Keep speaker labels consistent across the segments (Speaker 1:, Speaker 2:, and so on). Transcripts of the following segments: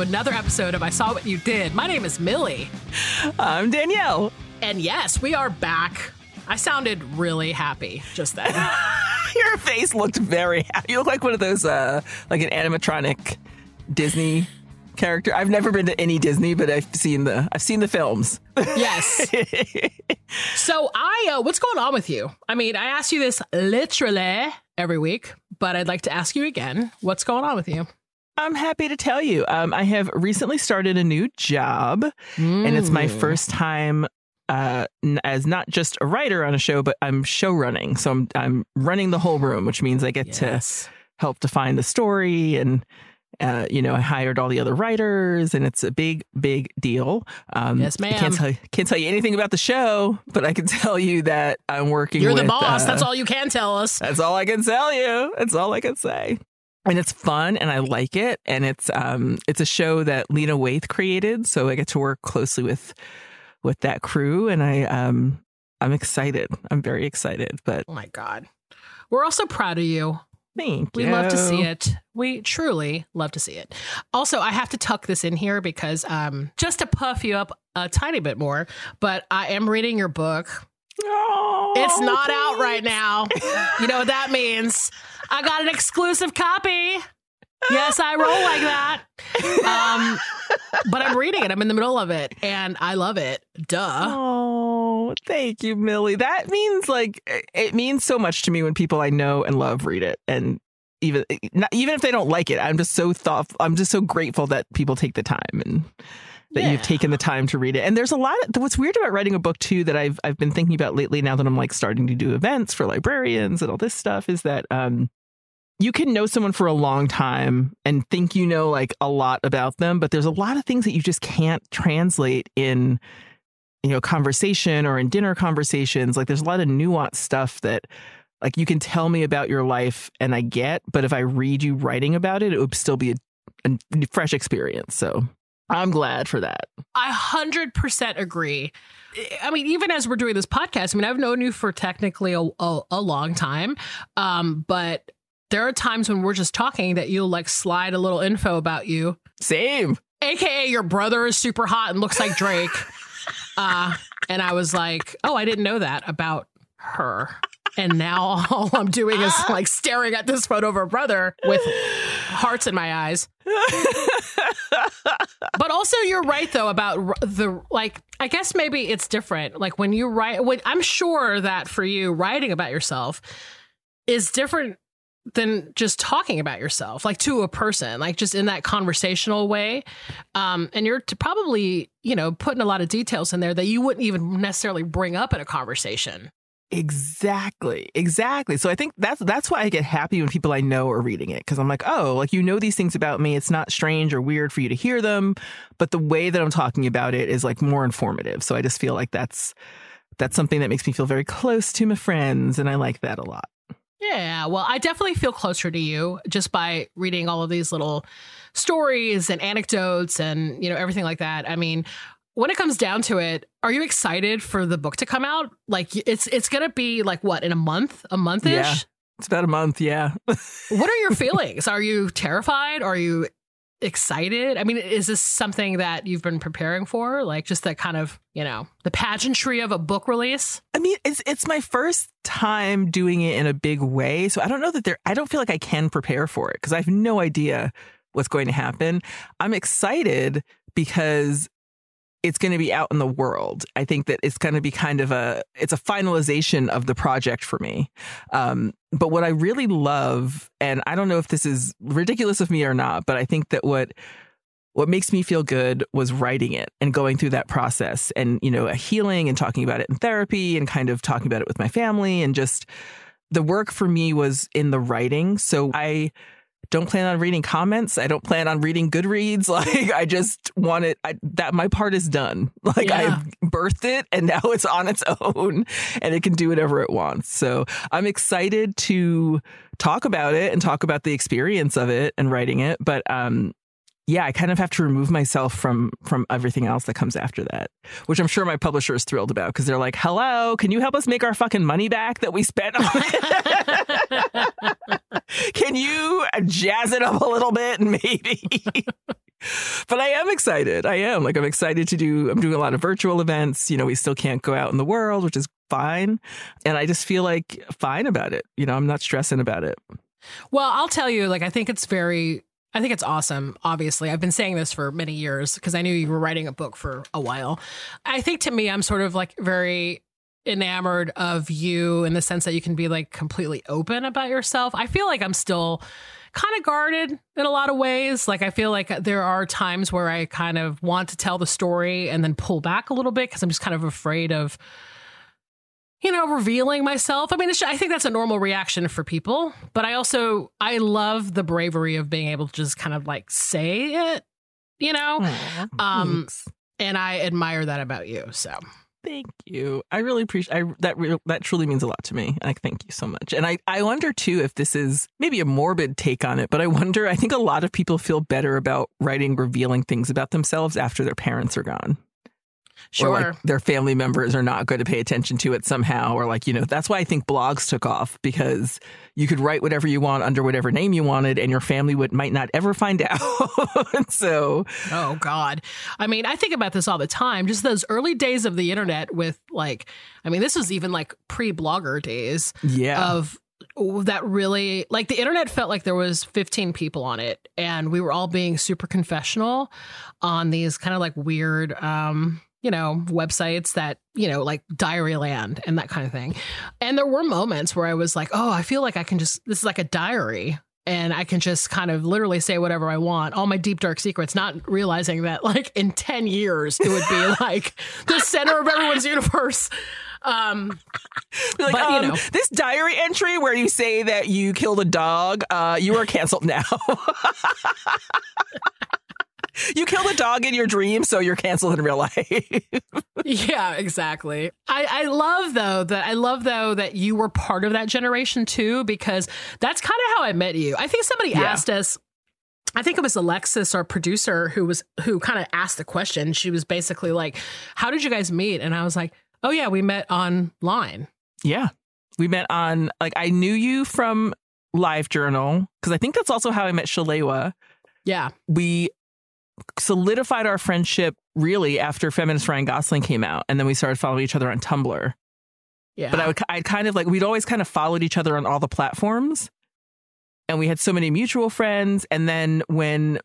Speaker 1: To another episode of I Saw What You Did. My name is Millie.
Speaker 2: I'm Danielle.
Speaker 1: And yes, we are back. I sounded really happy just then.
Speaker 2: Your face looked very happy. You look like one of those, uh, like an animatronic Disney character. I've never been to any Disney, but I've seen the I've seen the films.
Speaker 1: yes. So I, uh, what's going on with you? I mean, I ask you this literally every week, but I'd like to ask you again. What's going on with you?
Speaker 2: I'm happy to tell you. Um, I have recently started a new job, and it's my
Speaker 1: Mm.
Speaker 2: first time uh, as not just a writer on a show, but I'm show running. So I'm I'm running the whole room, which means I get
Speaker 1: Yes.
Speaker 2: to help define the story and. Uh, you know, I hired all the other writers, and it's a big, big deal. Um,
Speaker 1: Yes,
Speaker 2: I
Speaker 1: ma'am.
Speaker 2: can't tell, can't tell you anything about the show, but I can tell you that I'm working.
Speaker 1: You're the boss.
Speaker 2: uh,
Speaker 1: That's all you can tell us.
Speaker 2: that's all I can tell you. That's all I can say. And it's fun and I like it. And it's um it's a show that Lena Waithe created. So I get to work closely with with that crew and I um I'm excited. I'm very excited. But
Speaker 1: Oh my God. We're also proud of you.
Speaker 2: thank
Speaker 1: We
Speaker 2: you.
Speaker 1: love to see it. We truly love to see it. Also, I have to tuck this in here because um, just to puff you up a tiny bit more, but I am reading your book.
Speaker 2: Oh,
Speaker 1: It's not out right now. You know what that means? I got an exclusive copy. Yes, I roll like that. Um, but I'm reading it. I'm in the middle of it, and I love it. Duh.
Speaker 2: Oh, thank you, Millie. That means like it means so much to me when people I know and love read it, and even not, even if they don't like it, I'm just so thoughtful. I'm just so grateful that people take the time and that
Speaker 1: Yeah.
Speaker 2: you've taken the time to read it. And there's a lot. Of, what's weird about writing a book too that I've I've been thinking about lately. Now that I'm like starting to do events for librarians and all this stuff, is that um you can know someone for a long time and think you know like a lot about them, but there's a lot of things that you just can't translate in you know conversation or in dinner conversations. Like there's a lot of nuanced stuff that like you can tell me about your life and i get but if i read you writing about it it would still be a, a fresh experience. So i'm glad for that.
Speaker 1: I 100% agree. I mean, even as we're doing this podcast, I mean, I've known you for technically a, a, a long time, um, but there are times when we're just talking that you'll like slide a little info about you,
Speaker 2: same
Speaker 1: aka your brother is super hot and looks like Drake. uh, and I was like, oh, I didn't know that about her. And now all I'm doing is like staring at this photo of her brother with hearts in my eyes. But also, you're right though about the like. I guess maybe it's different. Like when you write, when I'm sure that for you, writing about yourself is different than just talking about yourself, like to a person, like just in that conversational way. Um, and you're probably, you know, putting a lot of details in there that you wouldn't even necessarily bring up in a conversation.
Speaker 2: Exactly. Exactly. So I think that's that's why I get happy when people I know are reading it because I'm like, oh, like you know these things about me. It's not strange or weird for you to hear them, but the way that I'm talking about it is like more informative. So I just feel like that's that's something that makes me feel very close to my friends, and I like that a lot.
Speaker 1: Yeah, well, I definitely feel closer to you just by reading all of these little stories and anecdotes and, you know, everything like that. I mean, when it comes down to it, are you excited for the book to come out? Like it's it's going to be like what, in a month? A month-ish?
Speaker 2: Yeah. It's about a month, yeah.
Speaker 1: What are your feelings? Are you terrified? Are you excited? I mean, is this something that you've been preparing for? Like just that kind of, you know, the pageantry of a book release?
Speaker 2: I mean, it's it's my first time doing it in a big way, so I don't know that there. I don't feel like I can prepare for it because I have no idea what's going to happen. I'm excited because it's going to be out in the world. I think that it's going to be kind of a it's a finalization of the project for me. Um, but what I really love, and I don't know if this is ridiculous of me or not, but I think that what what makes me feel good was writing it and going through that process and you know a healing and talking about it in therapy and kind of talking about it with my family and just the work for me was in the writing. So I don't plan on reading comments. I don't plan on reading Goodreads. Like I just want it I, that my part is done. Like
Speaker 1: Yeah.
Speaker 2: I birthed it and now it's on its own and it can do whatever it wants. So I'm excited to talk about it and talk about the experience of it and writing it. But um yeah, I kind of have to remove myself from from everything else that comes after that, which I'm sure my publisher is thrilled about because they're like, "Hello, can you help us make our fucking money back that we spent on it? Can you jazz it up a little bit maybe?" but I am excited. I am like I'm excited to do. I'm doing a lot of virtual events. You know, we still can't go out in the world, which is fine, and I just feel like fine about it. You know, I'm not stressing about it.
Speaker 1: Well, I'll tell you, like, I think it's very, I think it's awesome. Obviously, I've been saying this for many years because I knew you were writing a book for a while. I think to me, I'm sort of like very enamored of you in the sense that you can be like completely open about yourself. I feel like I'm still kind of guarded in a lot of ways. Like, I feel like there are times where I kind of want to tell the story and then pull back a little bit because I'm just kind of afraid of you know, revealing myself. I mean, it's, I think that's a normal reaction for people, but I also I love the bravery of being able to just kind of like say it, you know, Um,
Speaker 2: Thanks.
Speaker 1: and I admire that about you. So
Speaker 2: Thank you. I really appreciate I that re- that truly means a lot to me. Like thank you so much. And I I wonder too if this is maybe a morbid take on it, but I wonder I think a lot of people feel better about writing revealing things about themselves after their parents are gone.
Speaker 1: Sure,
Speaker 2: Or like their family members are not going to pay attention to it somehow or like, you know, that's why I think blogs took off because you could write whatever you want under whatever name you wanted and your family would might not ever find out. so,
Speaker 1: oh God, I mean, I think about this all the time. Just those early days of the internet with like, I mean, this was even like pre-blogger days.
Speaker 2: yeah.
Speaker 1: of that really like the internet felt like there was 15 people on it and we were all being super confessional on these kind of like weird um you know websites that you know like Diaryland and that kind of thing and there were moments where i was like oh i feel like i can just this is like a diary and I can just kind of literally say whatever I want, all my deep dark secrets, not realizing that like in 10 years it would be like the center of everyone's universe. Um,
Speaker 2: Like,
Speaker 1: But, you
Speaker 2: um,
Speaker 1: know.
Speaker 2: this diary entry where you say that you killed a dog, uh, you are canceled now. you killed a dog in your dream, so you're canceled in real life.
Speaker 1: Yeah, exactly. I, I love though that I love though that you were part of that generation too, because that's kind of how I met you. I think somebody
Speaker 2: Yeah.
Speaker 1: asked us. I think it was Alexis, our producer, who was who kind of asked the question. She was basically like, "How did you guys meet?" And I was like, "Oh yeah, we met online."
Speaker 2: yeah. We met on, like, I knew you from Live Journal, because I think that's also how I met Shalewa.
Speaker 1: Yeah,
Speaker 2: We solidified our friendship really after Feminist Ryan Gosling came out, and then we started following each other on Tumblr.
Speaker 1: yeah.
Speaker 2: but I would I'd kind of like we'd always kind of followed each other on all the platforms, and we had so many mutual friends. And then when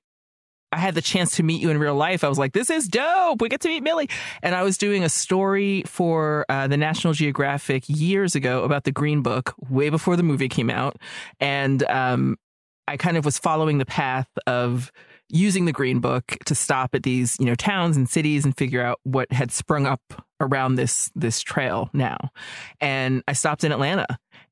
Speaker 2: I had the chance to meet you in real life, I was like, "This is dope! We get to meet Millie." And I was doing a story for uh, the National Geographic years ago about the Green Book, way before the movie came out, and um, I kind of was following the path of using the green book to stop at these you know towns and cities and figure out what had sprung up around this this trail now and i stopped in atlanta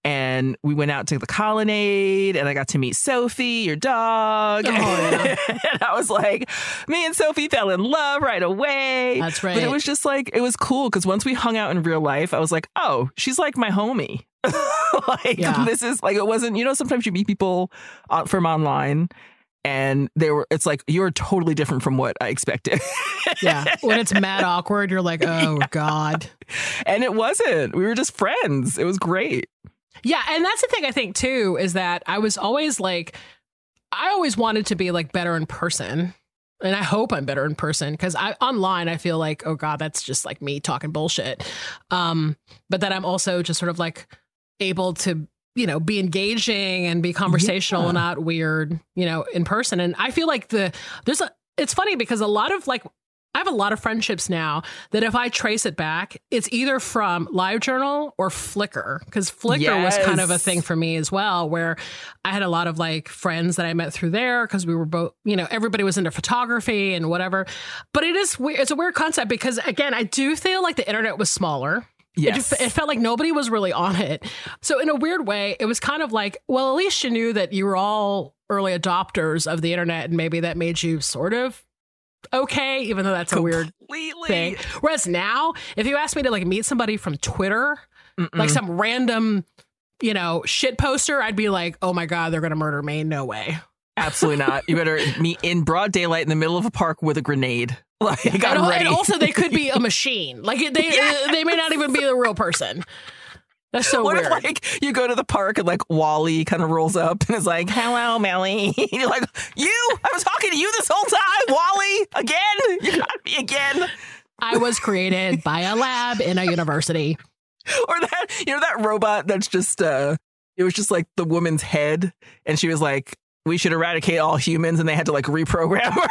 Speaker 2: and we went out to the colonnade and i got to meet sophie your dog
Speaker 1: Oh, yeah.
Speaker 2: and i was like me and sophie fell in love right away
Speaker 1: That's right.
Speaker 2: but it was just like it was cool because once we hung out in real life i was like oh she's like my homie like
Speaker 1: Yeah.
Speaker 2: this is like it wasn't you know sometimes you meet people from online and they were it's like you're totally different from what i expected
Speaker 1: yeah. When it's mad awkward, you're like, "Oh God."
Speaker 2: and it wasn't we were just friends it was great
Speaker 1: Yeah, and that's the thing I think too is that I was always like I always wanted to be like better in person. And I hope I'm better in person because I online I feel like oh god that's just like me talking bullshit. Um but that I'm also just sort of like able to you know be engaging and be conversational
Speaker 2: Yeah.
Speaker 1: and not weird, you know, in person. And I feel like the there's a it's funny because a lot of like I have a lot of friendships now that if I trace it back, it's either from LiveJournal or Flickr because Flickr yes. was kind of a thing for me as well, where I had a lot of like friends that I met through there because we were both, you know, everybody was into photography and whatever. But it is weird. It's a weird concept because again, I do feel like the internet was smaller.
Speaker 2: Yes.
Speaker 1: It, it, felt like nobody was really on it. So, in a weird way, it was kind of like, well, at least you knew that you were all early adopters of the internet, and maybe that made you sort of okay, even though that's Completely. a weird thing. Whereas now, if you ask me to like meet somebody from Twitter, Mm-mm. like some random, you know, shit poster, I'd be like, oh my God, they're going to murder me. No way.
Speaker 2: Absolutely not. You better meet in broad daylight in the middle of a park with a grenade. Like,
Speaker 1: and, and, also, they could be a machine. Like they, yes. they may not even be the real person. That's so
Speaker 2: what
Speaker 1: weird.
Speaker 2: If, like you go to the park and like WALL-E kind of rolls up and is like, "Hello, Melly." you're like, "You? I was talking to you this whole time, WALL-E. Again? You got me again."
Speaker 1: I was created by a lab in a university.
Speaker 2: Or that you know that robot that's just uh it was just like the woman's head and she was like we should eradicate all humans and they had to like reprogram her.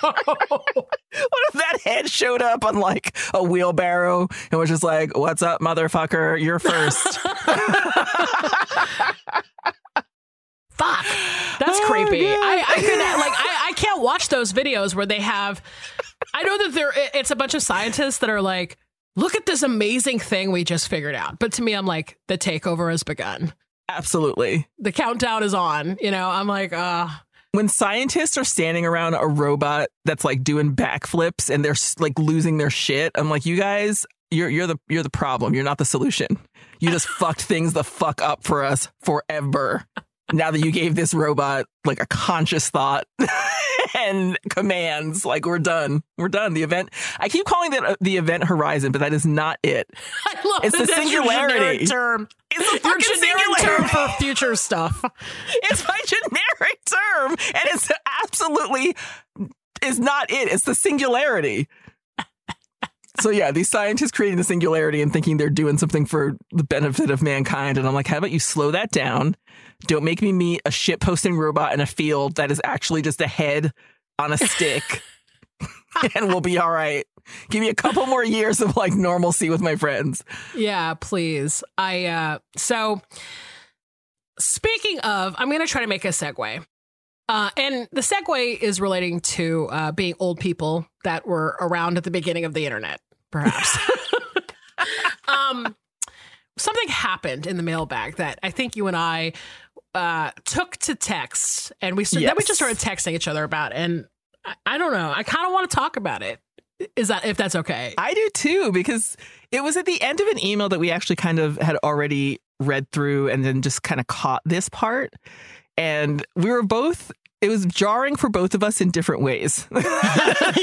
Speaker 2: what if that head showed up on like a wheelbarrow and was just like, What's up, motherfucker? You're first.
Speaker 1: Fuck. That's oh, creepy. I, I could like I, I can't watch those videos where they have I know that there it's a bunch of scientists that are like, look at this amazing thing we just figured out. But to me, I'm like, the takeover has begun.
Speaker 2: Absolutely.
Speaker 1: The countdown is on. You know, I'm like, uh
Speaker 2: when scientists are standing around a robot that's like doing backflips and they're like losing their shit, I'm like, you guys, you're you're the you're the problem. You're not the solution. You just fucked things the fuck up for us forever. Now that you gave this robot like a conscious thought and commands, like we're done. We're done. The event. I keep calling it uh, the event horizon, but that is not it.
Speaker 1: I love it's the singularity term.
Speaker 2: It's a fucking
Speaker 1: generic term for future stuff.
Speaker 2: It's my generic term, and it's absolutely is not it. It's the singularity. so yeah, these scientists creating the singularity and thinking they're doing something for the benefit of mankind, and I'm like, how about you slow that down? Don't make me meet a shit posting robot in a field that is actually just a head on a stick, and we'll be all right. Give me a couple more years of like normalcy with my friends.
Speaker 1: Yeah, please. I uh so speaking of, I'm gonna try to make a segue. Uh, and the segue is relating to uh, being old people that were around at the beginning of the internet, perhaps. um, something happened in the mailbag that I think you and I uh, took to text, and we started, yes. then we just started texting each other about. It. And I, I don't know, I kind of want to talk about it. Is that if that's okay?
Speaker 2: I do too, because it was at the end of an email that we actually kind of had already read through and then just kind of caught this part. And we were both it was jarring for both of us in different ways.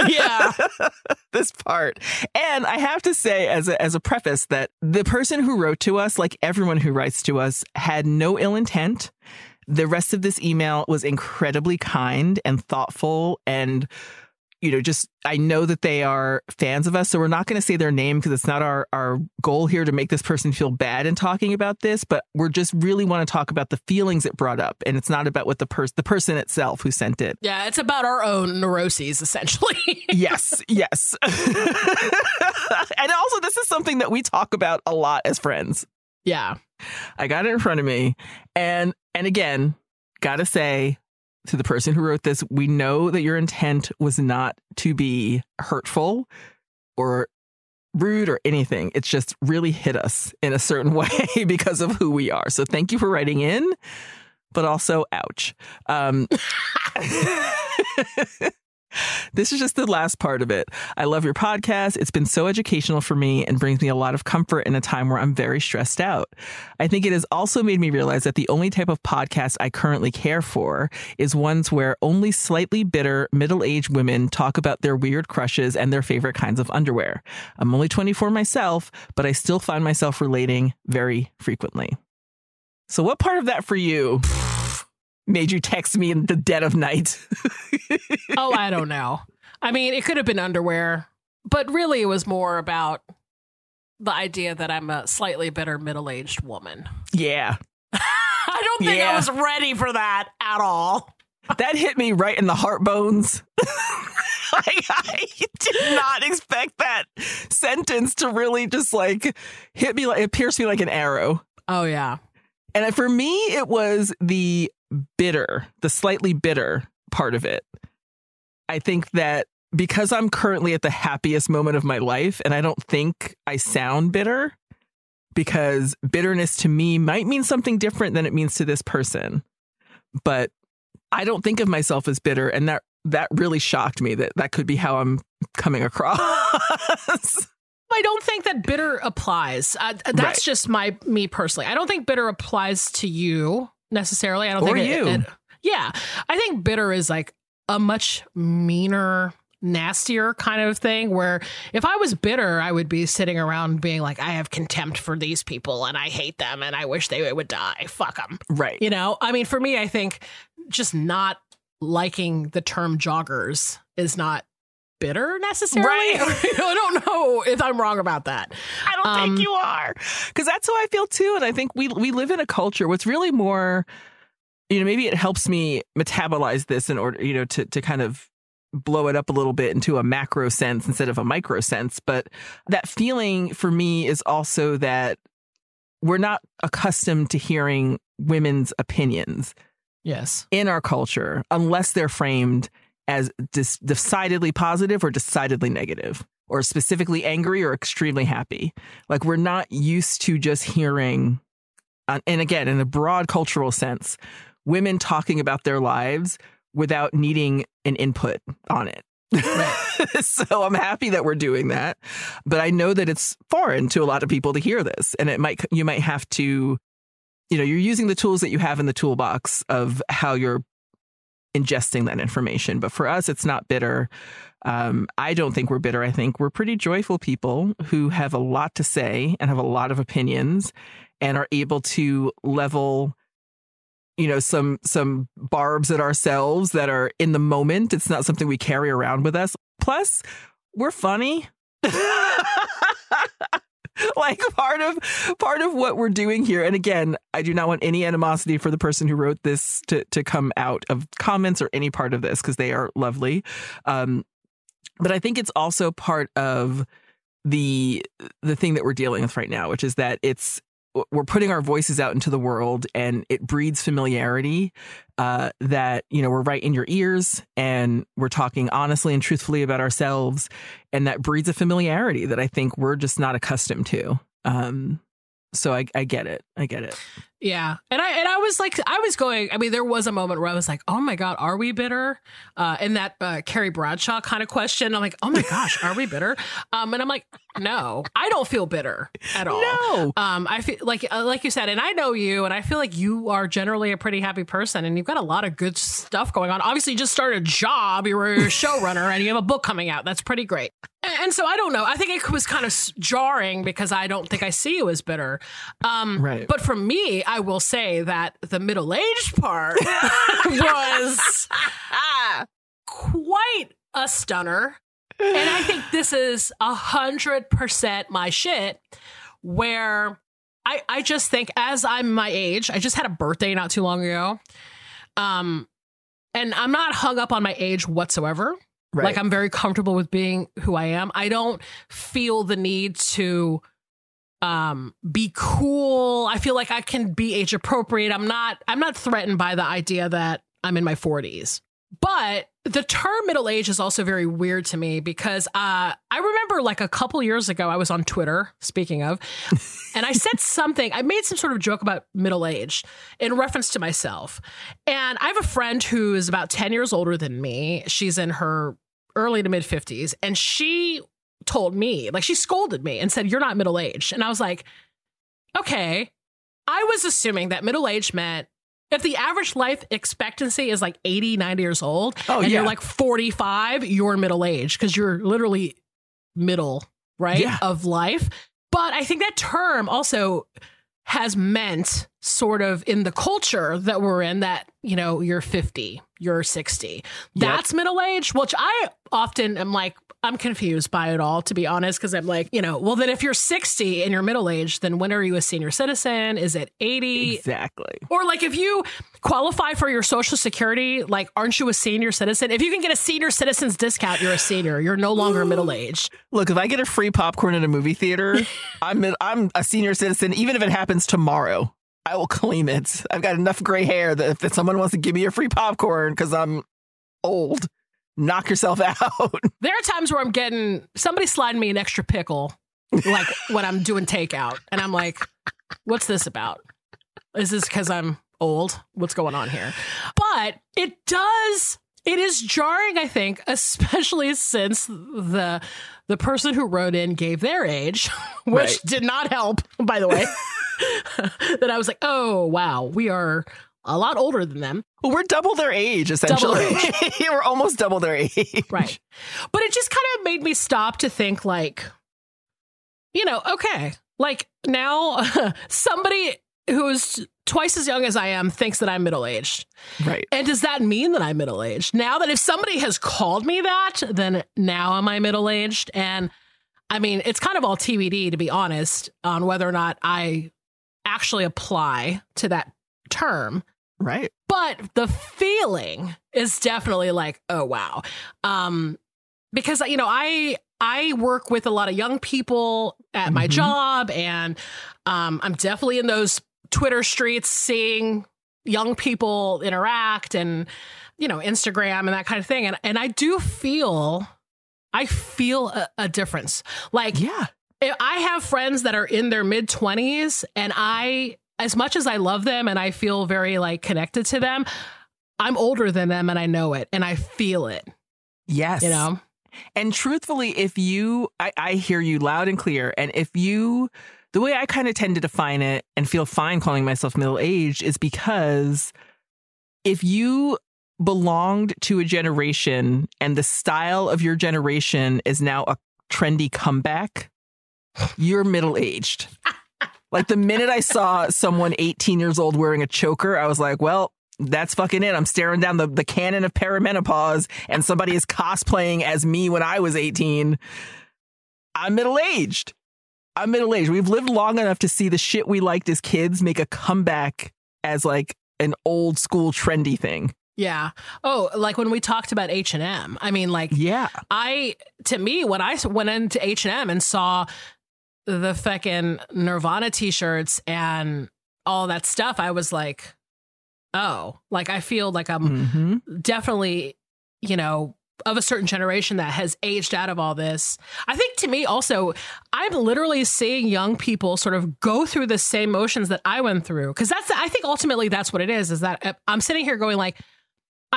Speaker 1: yeah.
Speaker 2: this part. And I have to say as a, as a preface that the person who wrote to us, like everyone who writes to us, had no ill intent. The rest of this email was incredibly kind and thoughtful and you know, just I know that they are fans of us, so we're not going to say their name because it's not our our goal here to make this person feel bad in talking about this, but we're just really want to talk about the feelings it brought up, and it's not about what the person the person itself who sent it.
Speaker 1: Yeah, it's about our own neuroses, essentially.
Speaker 2: yes, yes, and also this is something that we talk about a lot as friends.
Speaker 1: Yeah,
Speaker 2: I got it in front of me, and and again, gotta say to the person who wrote this, we know that your intent was not to be hurtful or rude or anything. It's just really hit us in a certain way because of who we are. So thank you for writing in, but also ouch. Um, This is just the last part of it. I love your podcast. It's been so educational for me and brings me a lot of comfort in a time where I'm very stressed out. I think it has also made me realize that the only type of podcast I currently care for is ones where only slightly bitter middle aged women talk about their weird crushes and their favorite kinds of underwear. I'm only 24 myself, but I still find myself relating very frequently. So, what part of that for you? Made you text me in the dead of night?
Speaker 1: oh, I don't know. I mean, it could have been underwear, but really it was more about the idea that I'm a slightly bitter middle aged woman.
Speaker 2: Yeah.
Speaker 1: I don't think yeah. I was ready for that at all.
Speaker 2: that hit me right in the heart bones. like I did not expect that sentence to really just like hit me like it pierced me like an arrow.
Speaker 1: Oh yeah.
Speaker 2: And for me, it was the bitter, the slightly bitter part of it. I think that because I'm currently at the happiest moment of my life, and I don't think I sound bitter, because bitterness to me might mean something different than it means to this person. But I don't think of myself as bitter, and that that really shocked me that that could be how I'm coming across.
Speaker 1: I don't think that bitter applies. Uh, that's right. just my me personally. I don't think bitter applies to you necessarily. I don't
Speaker 2: or
Speaker 1: think
Speaker 2: you. It, it,
Speaker 1: yeah, I think bitter is like a much meaner nastier kind of thing where if I was bitter, I would be sitting around being like, I have contempt for these people and I hate them and I wish they would die. Fuck them.
Speaker 2: Right.
Speaker 1: You know, I mean, for me, I think just not liking the term joggers is not bitter necessarily.
Speaker 2: Right.
Speaker 1: I don't know if I'm wrong about that.
Speaker 2: I don't um, think you are. Cuz that's how I feel too and I think we we live in a culture what's really more you know maybe it helps me metabolize this in order you know to to kind of blow it up a little bit into a macro sense instead of a micro sense. But that feeling for me is also that we're not accustomed to hearing women's opinions.
Speaker 1: Yes.
Speaker 2: In our culture, unless they're framed as dis- decidedly positive or decidedly negative, or specifically angry or extremely happy. Like we're not used to just hearing, uh, and again, in a broad cultural sense, women talking about their lives without needing an input on it. so I'm happy that we're doing that, but I know that it's foreign to a lot of people to hear this, and it might you might have to, you know, you're using the tools that you have in the toolbox of how you're ingesting that information. But for us, it's not bitter. Um, I don't think we're bitter. I think we're pretty joyful people who have a lot to say and have a lot of opinions and are able to level you know some some barbs at ourselves that are in the moment it's not something we carry around with us plus we're funny like part of part of what we're doing here and again i do not want any animosity for the person who wrote this to to come out of comments or any part of this because they are lovely. Um but i think it's also part of the the thing that we're dealing with right now which is that it's we're putting our voices out into the world and it breeds familiarity uh, that you know we're right in your ears and we're talking honestly and truthfully about ourselves. And that breeds a familiarity that i think we're just not accustomed to. Um, so I, I get it. I get it
Speaker 1: yeah, and I and I was like, I was going. I mean, there was a moment where I was like, "Oh my god, are we bitter?" Uh, in that uh, Carrie Bradshaw kind of question, I'm like, "Oh my gosh, are we bitter?" Um, and I'm like, "No, I don't feel bitter at all."
Speaker 2: No,
Speaker 1: um, I feel like uh, like you said, and I know you, and I feel like you are generally a pretty happy person, and you've got a lot of good stuff going on. Obviously, you just started a job, you were a showrunner, and you have a book coming out. That's pretty great. And so I don't know. I think it was kind of jarring because I don't think I see you as bitter. Um,
Speaker 2: right.
Speaker 1: But for me, I will say that the middle aged part was quite a stunner. And I think this is a hundred percent my shit. Where I, I just think as I'm my age, I just had a birthday not too long ago. Um, and I'm not hung up on my age whatsoever. Right. Like I'm very comfortable with being who I am. I don't feel the need to um be cool. I feel like I can be age appropriate. I'm not I'm not threatened by the idea that I'm in my 40s. But the term middle age is also very weird to me because uh, I remember like a couple years ago, I was on Twitter, speaking of, and I said something, I made some sort of joke about middle age in reference to myself. And I have a friend who is about 10 years older than me. She's in her early to mid 50s. And she told me, like she scolded me and said, You're not middle aged. And I was like, Okay. I was assuming that middle age meant if the average life expectancy is like 80, 90 years old,
Speaker 2: oh,
Speaker 1: and
Speaker 2: yeah.
Speaker 1: you're like 45, you're middle aged because you're literally middle, right?
Speaker 2: Yeah.
Speaker 1: Of life. But I think that term also has meant sort of in the culture that we're in that, you know, you're 50, you're 60. That's middle age, which I often am like, I'm confused by it all, to be honest, because I'm like, you know, well, then if you're 60 and you're middle aged, then when are you a senior citizen? Is it 80?
Speaker 2: Exactly.
Speaker 1: Or like if you qualify for your social security, like aren't you a senior citizen? If you can get a senior citizen's discount, you're a senior. You're no longer middle aged.
Speaker 2: Look, if I get a free popcorn in a movie theater, I'm I'm a senior citizen, even if it happens tomorrow. I will claim it. I've got enough gray hair that if someone wants to give me a free popcorn because I'm old, knock yourself out.
Speaker 1: There are times where I'm getting somebody sliding me an extra pickle, like when I'm doing takeout, and I'm like, "What's this about? Is this because I'm old? What's going on here?" But it does. It is jarring, I think, especially since the the person who wrote in gave their age, which
Speaker 2: Right.
Speaker 1: did not help, by the way. that I was like, "Oh wow, we are a lot older than them."
Speaker 2: Well, we're double their age, essentially.
Speaker 1: Double
Speaker 2: we're almost double their age.
Speaker 1: Right. But it just kind of made me stop to think like, you know, okay, like now somebody who's twice as young as I am thinks that I'm middle aged.
Speaker 2: Right.
Speaker 1: And does that mean that I'm middle aged? Now that if somebody has called me that, then now am I middle aged? And I mean, it's kind of all TBD to be honest on whether or not I actually apply to that term
Speaker 2: Right.
Speaker 1: but the feeling is definitely like oh wow um because you know i i work with a lot of young people at my
Speaker 2: Mhm.
Speaker 1: job and um i'm definitely in those twitter streets seeing young people interact and you know instagram and that kind of thing and and i do feel i feel a, a difference like
Speaker 2: Yeah.
Speaker 1: If I have friends that are in their mid 20s and I as much as I love them and I feel very like connected to them, I'm older than them and I know it and I feel it,
Speaker 2: Yes.
Speaker 1: you know.
Speaker 2: And truthfully, if you, I, I hear you loud and clear. And if you, the way I kind of tend to define it and feel fine calling myself middle aged is because if you belonged to a generation and the style of your generation is now a trendy comeback, you're middle aged. like the minute I saw someone 18 years old wearing a choker, I was like, well, that's fucking it. I'm staring down the, the canon of perimenopause and somebody is cosplaying as me when I was 18. I'm middle aged. I'm middle aged. We've lived long enough to see the shit we liked as kids make a comeback as like an old school trendy thing.
Speaker 1: Yeah. Oh, like when we talked about H&M. I mean like
Speaker 2: Yeah.
Speaker 1: I to me when I went into H&M and saw the fucking Nirvana t-shirts and all that stuff, I was like, "Oh, like I feel like I'm
Speaker 2: hmm
Speaker 1: definitely, you know, of a certain generation that has aged out of all this. I think to me also, I'm literally seeing young people sort of go through the same motions that I went through. Cause that's, I think ultimately that's what it is, is that uh, I'm sitting here going like,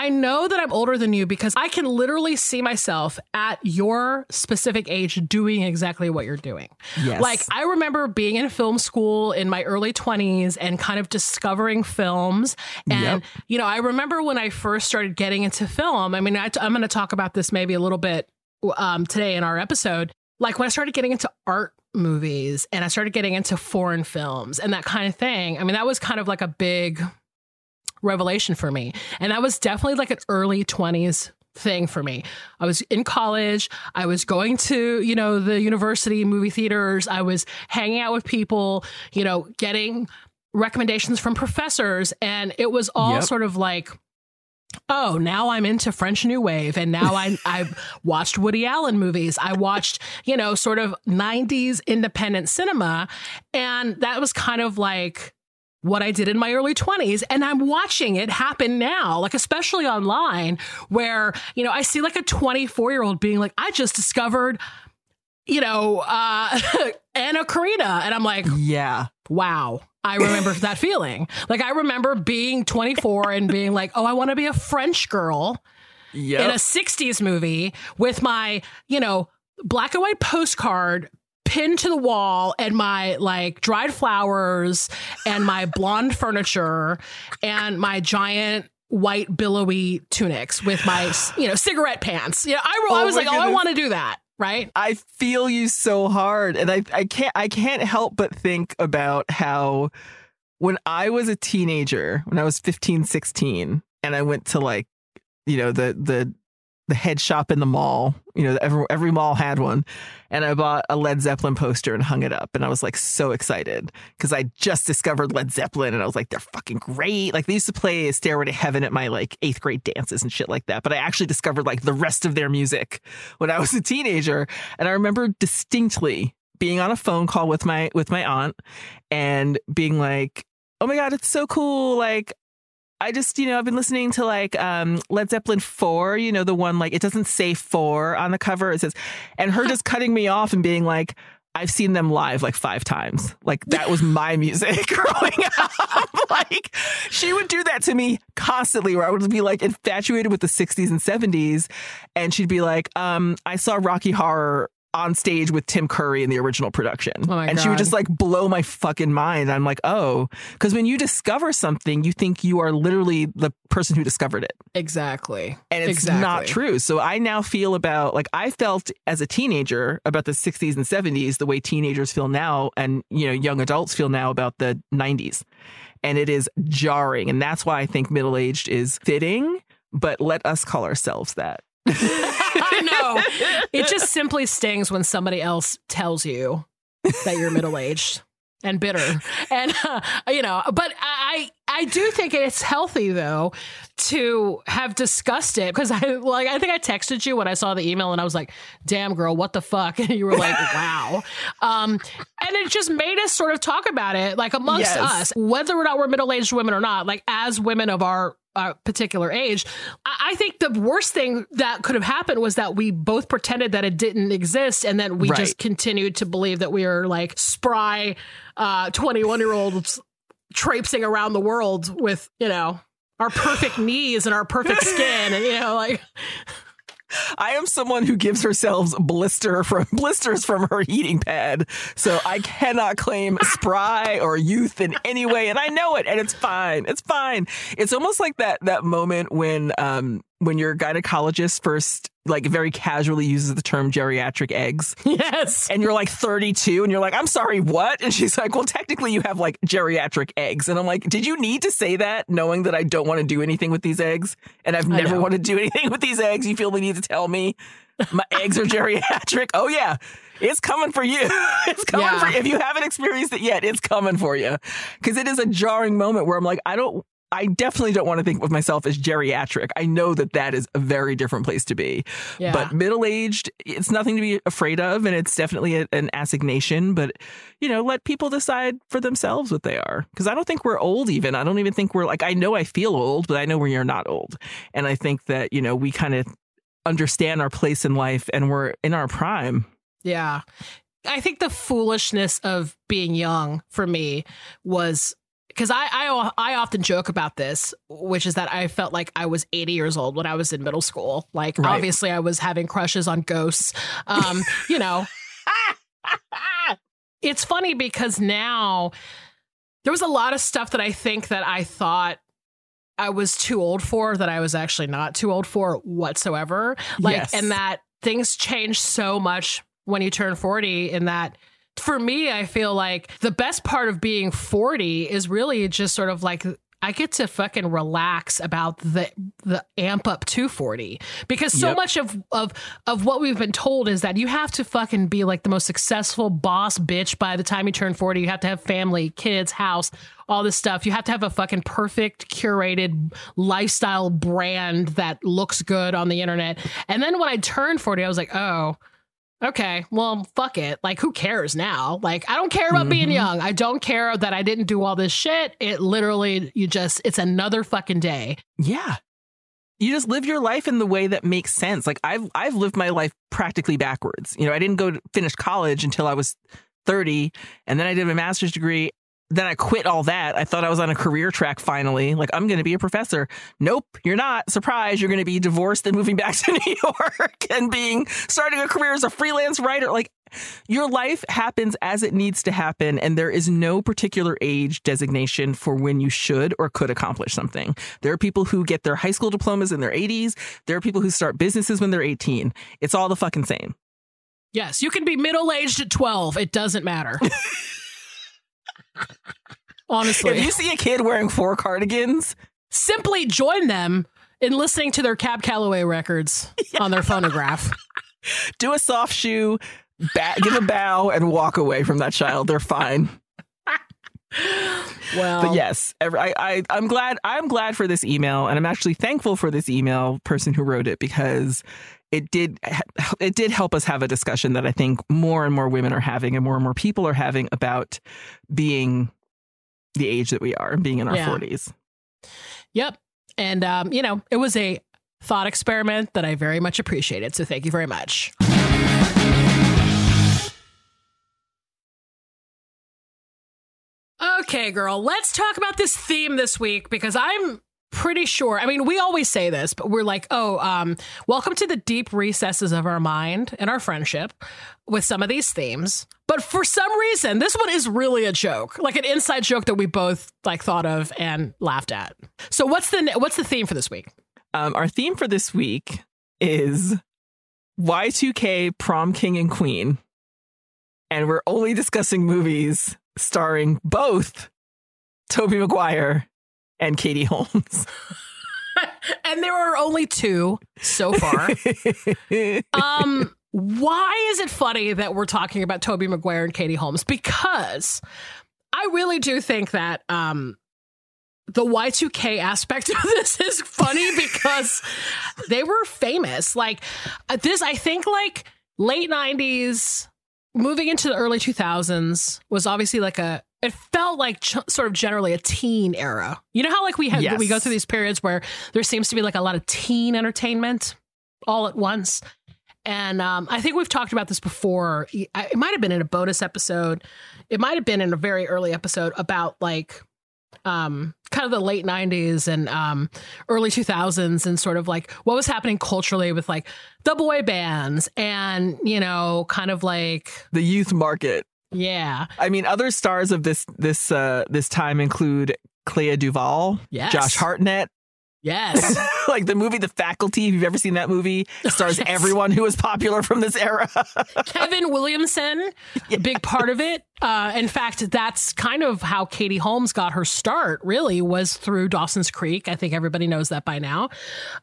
Speaker 1: I know that I'm older than you because I can literally see myself at your specific age doing exactly what you're doing.
Speaker 2: Yes.
Speaker 1: Like I remember being in film school in my early 20s and kind of discovering films. And
Speaker 2: Yep.
Speaker 1: you know, I remember when I first started getting into film. I mean, I, am going to talk about this maybe a little bit um, today in our episode. Like when I started getting into art movies and I started getting into foreign films and that kind of thing. I mean, that was kind of like a big revelation for me. And that was definitely like an early 20s thing for me. I was in college, I was going to, you know, the university movie theaters, I was hanging out with people, you know, getting recommendations from professors and it was all
Speaker 2: Yep.
Speaker 1: sort of like Oh, now I'm into French New Wave, and now I I watched Woody Allen movies. I watched, you know, sort of '90s independent cinema, and that was kind of like what I did in my early 20s. And I'm watching it happen now, like, especially online, where, you know, I see like a 24 year old being like, I just discovered, you know, uh, Anna Karina. And I'm like,
Speaker 2: yeah.
Speaker 1: wow. I remember that feeling. Like, I remember being 24 and being like, oh, I want to be a French girl
Speaker 2: Yep.
Speaker 1: in a 60s movie with my, you know, black and white postcard pinned to the wall and my like dried flowers and my blonde furniture and my giant white billowy tunics with my you know cigarette pants. You know, I, I
Speaker 2: Oh
Speaker 1: was like, oh, I want to do that, right?
Speaker 2: I feel you so hard, and I I can't I can't help but think about how when I was a teenager, when I was 15, 16, and I went to like, you know, the the the head shop in the mall, you know, every every mall had one, and I bought a Led Zeppelin poster and hung it up, and I was like so excited because I just discovered Led Zeppelin, and I was like, they're fucking great. Like they used to play Stairway to Heaven at my like eighth grade dances and shit like that, but I actually discovered like the rest of their music when I was a teenager, and I remember distinctly being on a phone call with my with my aunt and being like oh my god, it's so cool. Like I just, you know, I've been listening to like um, Led Zeppelin 4, you know, the one like it doesn't say 4 on the cover. It says, and her just cutting me off and being like, I've seen them live like five times. Like that was my music growing up. like she would do that to me constantly where I would be like infatuated with the 60s and 70s. And she'd be like, um, I saw Rocky Horror on stage with Tim Curry in the original production.
Speaker 1: Oh
Speaker 2: and
Speaker 1: God.
Speaker 2: she would just like blow my fucking mind. I'm like, oh, because when you discover something, you think you are literally the person who discovered it.
Speaker 1: Exactly.
Speaker 2: And it's
Speaker 1: exactly.
Speaker 2: not true. So I now feel about like I felt as a teenager about the 60s and 70s the way teenagers feel now and you know young adults feel now about the 90s. And it is jarring. And that's why I think middle aged is fitting, but let us call ourselves that.
Speaker 1: It just simply stings when somebody else tells you that you're middle aged and bitter, and uh, you know. But I, I do think it's healthy though to have discussed it because I like. I think I texted you when I saw the email, and I was like, "Damn, girl, what the fuck?" And you were like, "Wow," um, and it just made us sort of talk about it, like amongst
Speaker 2: Yes.
Speaker 1: us, whether or not we're middle aged women or not, like as women of our uh, particular age. I, I think the worst thing that could have happened was that we both pretended that it didn't exist, and then we
Speaker 2: Right.
Speaker 1: just continued to believe that we are like spry twenty-one year olds traipsing around the world with you know our perfect knees and our perfect skin, and you know like
Speaker 2: I am someone who gives herself blister from blisters from her heating pad. So I cannot claim spry or youth in any way. And I know it and it's fine. It's fine. It's almost like that that moment when um when your gynecologist first like very casually uses the term geriatric eggs
Speaker 1: yes,
Speaker 2: and you're like 32 and you're like, I'm sorry, what? And she's like, Well, technically you have like geriatric eggs. And I'm like, Did you need to say that knowing that I don't want to do anything with these eggs? And I've never wanted to do anything with these eggs. You feel the need to tell me my eggs are geriatric? Oh, yeah. It's coming for you. It's coming
Speaker 1: Yeah.
Speaker 2: for If you haven't experienced it yet, it's coming for you. Because it is a jarring moment where I'm like, I don't. I definitely don't want to think of myself as geriatric. I know that that is a very different place to be.
Speaker 1: yeah.
Speaker 2: But middle aged, it's nothing to be afraid of, and it's definitely a, an assignation. But you know, let people decide for themselves what they are. Because I don't think we're old. Even I don't even think we're like. I know I feel old, but I know we are not old. And I think that you know we kind of understand our place in life, and we're in our prime.
Speaker 1: Yeah. I think the foolishness of being young for me was because I, I I often joke about this, which is that I felt like I was 80 years old when I was in middle school. Like
Speaker 2: Right.
Speaker 1: obviously I was having crushes on ghosts. Um, you know, it's funny because now there was a lot of stuff that I think that I thought I was too old for that I was actually not too old for whatsoever. Like,
Speaker 2: Yes.
Speaker 1: and that things change so much when you turn 40 in that for me, I feel like the best part of being 40 is really just sort of like I get to fucking relax about the the amp up to 40 because so
Speaker 2: Yep.
Speaker 1: much of of of what we've been told is that you have to fucking be like the most successful boss bitch by the time you turn 40 you have to have family kids house all this stuff. You have to have a fucking perfect curated lifestyle brand that looks good on the internet. And then when I turned 40 I was like oh Okay, well, fuck it. Like, who cares now? Like, I don't care about being
Speaker 2: Mhm.
Speaker 1: young. I don't care that I didn't do all this shit. It literally, you just, it's another fucking day.
Speaker 2: Yeah. You just live your life in the way that makes sense. Like I've I've lived my life practically backwards. You know, I didn't go to finish college until I was 30 and then I did my master's degree. Then I quit all that. I thought I was on a career track finally. Like I'm going to be a professor. Nope, you're not. Surprise, you're going to be divorced and moving back to New York and being starting a career as a freelance writer. Like your life happens as it needs to happen, and there is no particular age designation for when you should or could accomplish something. There are people who get their high school diplomas in their 80s. There are people who start businesses when they're 18. It's all the fucking same.
Speaker 1: Yes, you can be middle aged at 12. It doesn't matter. Honestly,
Speaker 2: if you see a kid wearing four cardigans,
Speaker 1: simply join them in listening to their Cab Calloway records yeah. on their phonograph.
Speaker 2: Do a soft shoe, ba- give a bow, and walk away from that child. They're fine.
Speaker 1: well,
Speaker 2: but yes, I, I I'm glad I'm glad for this email, and I'm actually thankful for this email person who wrote it because it did it did help us have a discussion that I think more and more women are having, and more and more people are having about being the age that we are, being in our yeah. 40s.
Speaker 1: Yep, and um, you know, it was a thought experiment that I very much appreciated. So thank you very much. Okay, girl, let's talk about this theme this week because I'm pretty sure. I mean, we always say this, but we're like, oh, um, welcome to the deep recesses of our mind and our friendship with some of these themes. But for some reason, this one is really a joke, like an inside joke that we both like thought of and laughed at. So what's the what's the theme for this week?
Speaker 2: Um, our theme for this week is Y2K prom king and queen. And we're only discussing movies starring both Tobey Maguire and Katie Holmes.
Speaker 1: and there are only two so far. um, why is it funny that we're talking about Tobey Maguire and Katie Holmes? Because I really do think that um, the Y2K aspect of this is funny because they were famous. Like this, I think like late 90s, moving into the early 2000s was obviously like a it felt like ch- sort of generally a teen era. You know how like we have yes. we go through these periods where there seems to be like a lot of teen entertainment all at once. And um, I think we've talked about this before. It might have been in a bonus episode. It might have been in a very early episode about like um, kind of the late 90s and um, early 2000s and sort of like what was happening culturally with like the boy bands and you know kind of like
Speaker 2: the youth market
Speaker 1: yeah
Speaker 2: i mean other stars of this this uh this time include Clea Duvall,
Speaker 1: yes.
Speaker 2: Josh Hartnett,
Speaker 1: Yes.
Speaker 2: like the movie The Faculty, if you've ever seen that movie, stars yes. everyone who was popular from this era.
Speaker 1: Kevin Williamson, yeah. a big part of it. Uh, in fact, that's kind of how Katie Holmes got her start, really, was through Dawson's Creek. I think everybody knows that by now.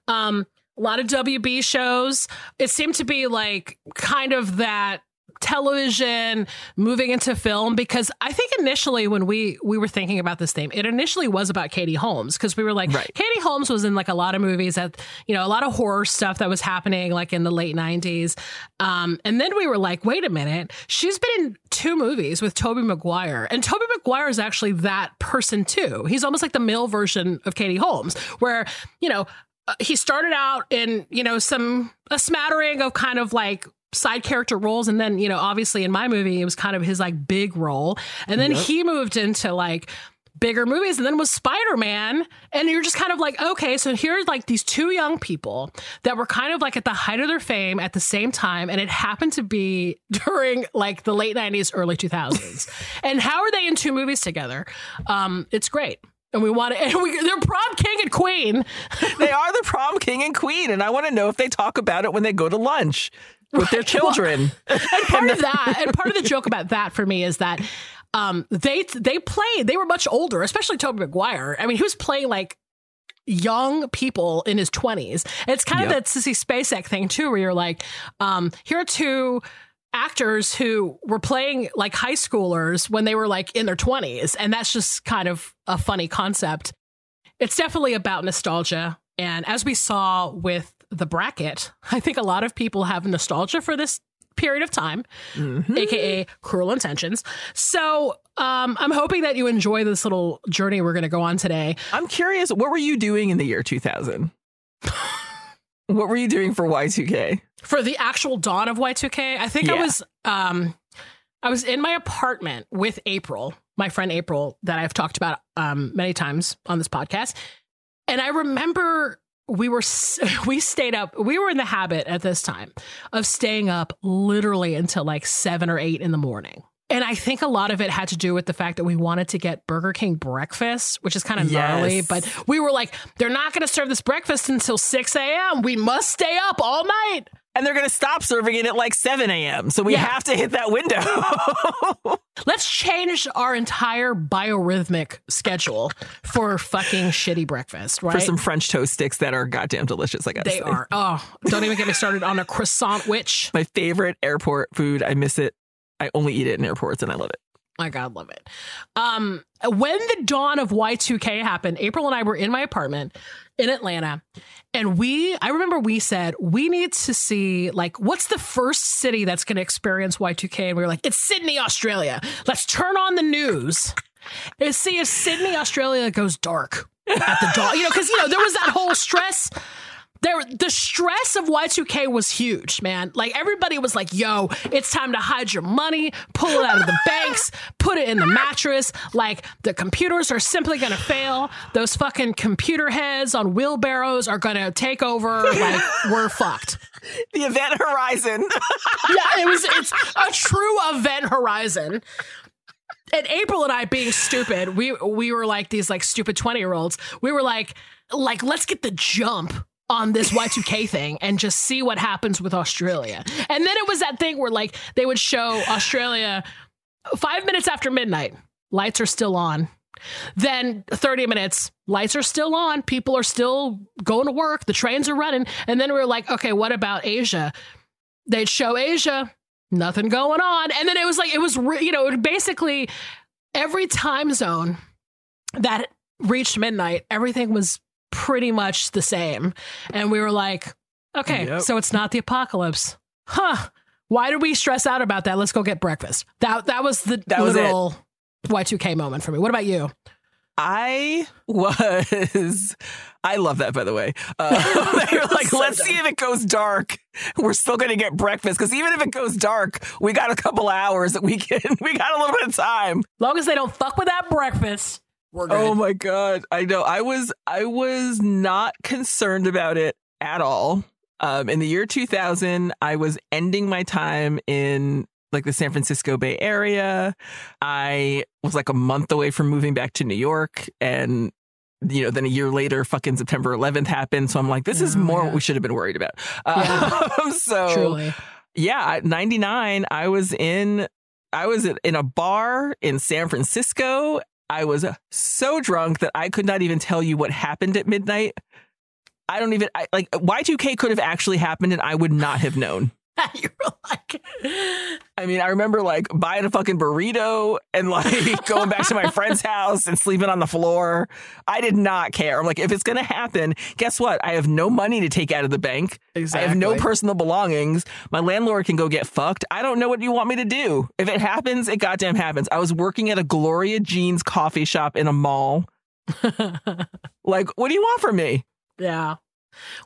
Speaker 1: Um, a lot of WB shows. It seemed to be like kind of that television moving into film because I think initially when we we were thinking about this theme, it initially was about Katie Holmes because we were like, right. Katie Holmes was in like a lot of movies that you know a lot of horror stuff that was happening like in the late '90s, um, and then we were like, wait a minute, she's been in two movies with Tobey Maguire, and Tobey Maguire is actually that person too. He's almost like the male version of Katie Holmes, where you know uh, he started out in you know some a smattering of kind of like side character roles. And then you know obviously in my movie it was kind of his like big role. And then yep. he moved into like bigger movies and then was Spider-Man. And you're just kind of like okay so here's like these two young people that were kind of like at the height of their fame at the same time. And it happened to be during like the late 90s early 2000s and how are they in two movies together? Um it's great. And we want to and we, they're prom king and queen.
Speaker 2: They are the prom king and queen. And i want to know if they talk about it when they go to lunch with their children.
Speaker 1: Well, and part of that, and part of the joke about that for me is that um, they they played. They were much older, especially Tobey Maguire. I mean, he was playing like young people in his 20s. It's kind yep. of that Sissy Spacek thing too, where you're like, um, here are two actors who were playing like high schoolers when they were like in their 20s. And that's just kind of a funny concept. It's definitely about nostalgia. And as we saw with the bracket, I think a lot of people have nostalgia for this period of time, mm-hmm. aka Cruel Intentions. So um, I'm hoping that you enjoy this little journey we're going to go on today.
Speaker 2: I'm curious, what were you doing in the year 2000? what were you doing for Y2K?
Speaker 1: For the actual dawn of Y2K, I think yeah. I was um, I was in my apartment with April, my friend April, that I've talked about um, many times on this podcast. And I remember we were we stayed up we were in the habit at this time of staying up literally until like 7 or 8 in the morning and I think a lot of it had to do with the fact that we wanted to get Burger King breakfast, which is kind of yes. gnarly. But we were like, they're not going to serve this breakfast until 6 a.m. We must stay up all night.
Speaker 2: And they're going to stop serving it at like 7 a.m. So we
Speaker 1: Yeah.
Speaker 2: have to hit that window.
Speaker 1: Let's change our entire biorhythmic schedule for fucking shitty breakfast, right?
Speaker 2: For some French toast sticks that are goddamn delicious, I gotta
Speaker 1: they
Speaker 2: say.
Speaker 1: are. Oh, don't even get me started on a Croissan'wich.
Speaker 2: My favorite airport food. I miss it. I only eat it in airports and I love it.
Speaker 1: My God, love it. Um, when the dawn of Y2K happened, April and I were in my apartment in Atlanta. And we, I remember we said, we need to see, like, what's the first city that's going to experience Y2K? And we were like, it's Sydney, Australia. Let's turn on the news and see if Sydney, Australia goes dark at the dawn. You know, because, you know, there was that whole stress. There, the stress of Y2K was huge, man. Like everybody was like, yo, it's time to hide your money, pull it out of the banks, put it in the mattress. Like the computers are simply going to fail. Those fucking computer heads on wheelbarrows are going to take over. Like we're fucked.
Speaker 2: The event horizon.
Speaker 1: Yeah, it was, it's a true event horizon. And April and I being stupid, we, we were like these like stupid 20 year olds. We were like, like, let's get the jump on this Y2K thing and just see what happens with Australia. And then it was that thing where like they would show Australia five minutes after midnight, lights are still on. Then 30 minutes, lights are still on, people are still going to work, the trains are running. And then we were like, okay, what about Asia? They'd show Asia, nothing going on. And then it was like, it was, re- you know, basically every time zone that reached midnight, everything was pretty much the same. And we were like, okay,
Speaker 2: Yep.
Speaker 1: so it's not the apocalypse. Huh. Why did we stress out about that? Let's go get breakfast. That that was the
Speaker 2: That was
Speaker 1: Y2K moment for me. What about you?
Speaker 2: I was. I love that, by the way. Uh, they were like, let's see if it goes dark. We're still going to get breakfast because even if it goes dark, we got a couple hours that we can. We got a little bit of time.
Speaker 1: Long as they don't fuck with that breakfast, we're good.
Speaker 2: Oh my god! I know. I was. I was not concerned about it at all. Um, in the year 2000, I was ending my time in like the San Francisco Bay Area. I was like a month away from moving back to New York, and you know, then a year later, fucking September 11th happened. So I'm like, this is
Speaker 1: Oh,
Speaker 2: more
Speaker 1: yeah.
Speaker 2: what we should have been worried about.
Speaker 1: Yeah.
Speaker 2: Um, so
Speaker 1: Truly.
Speaker 2: yeah, at 99, I was in I was in a bar in San Francisco. I was uh, so drunk that I could not even tell you what happened at midnight. I don't even I, like Y2K could have actually happened and I would not have known.
Speaker 1: you were like,
Speaker 2: I mean, I remember like buying a fucking burrito and like going back to my friend's house and sleeping on the floor. I did not care. I'm like, if it's going to happen, guess what? I have no money to take out of the bank. I have no personal belongings. My landlord can go get fucked. I don't know what you want me to do. If it happens, it goddamn happens. I was working at a Gloria Jean's coffee shop in a mall. Like, what do you want from me?
Speaker 1: yeah.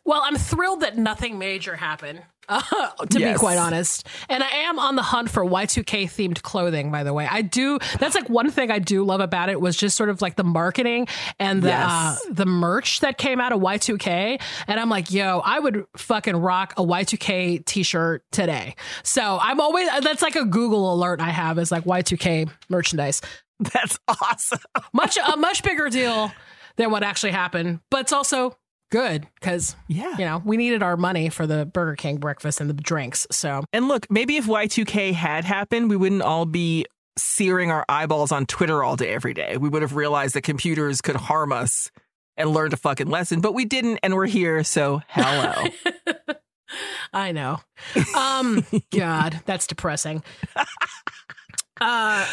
Speaker 1: Well, I'm thrilled that nothing major happened, uh, to
Speaker 2: Yes.
Speaker 1: be quite honest. And I am on the hunt for Y2K themed clothing, by the way. I do, that's like one thing I do love about it was just sort of like the marketing and the,
Speaker 2: Yes.
Speaker 1: uh, the merch that came out of Y2K. And I'm like, yo, I would fucking rock a Y2K t shirt today. So I'm always, that's like a Google alert I have is like Y2K merchandise.
Speaker 2: That's awesome.
Speaker 1: Much, a much bigger deal than what actually happened, but it's also good because
Speaker 2: Yeah.
Speaker 1: you know, we needed our money for the Burger King breakfast and the drinks. So
Speaker 2: And look, maybe if Y2K had happened, we wouldn't all be searing our eyeballs on Twitter all day, every day. We would have realized that computers could harm us and learned a fucking lesson, but we didn't, and we're here. So, hello.
Speaker 1: I know. Um, God, that's depressing. Uh,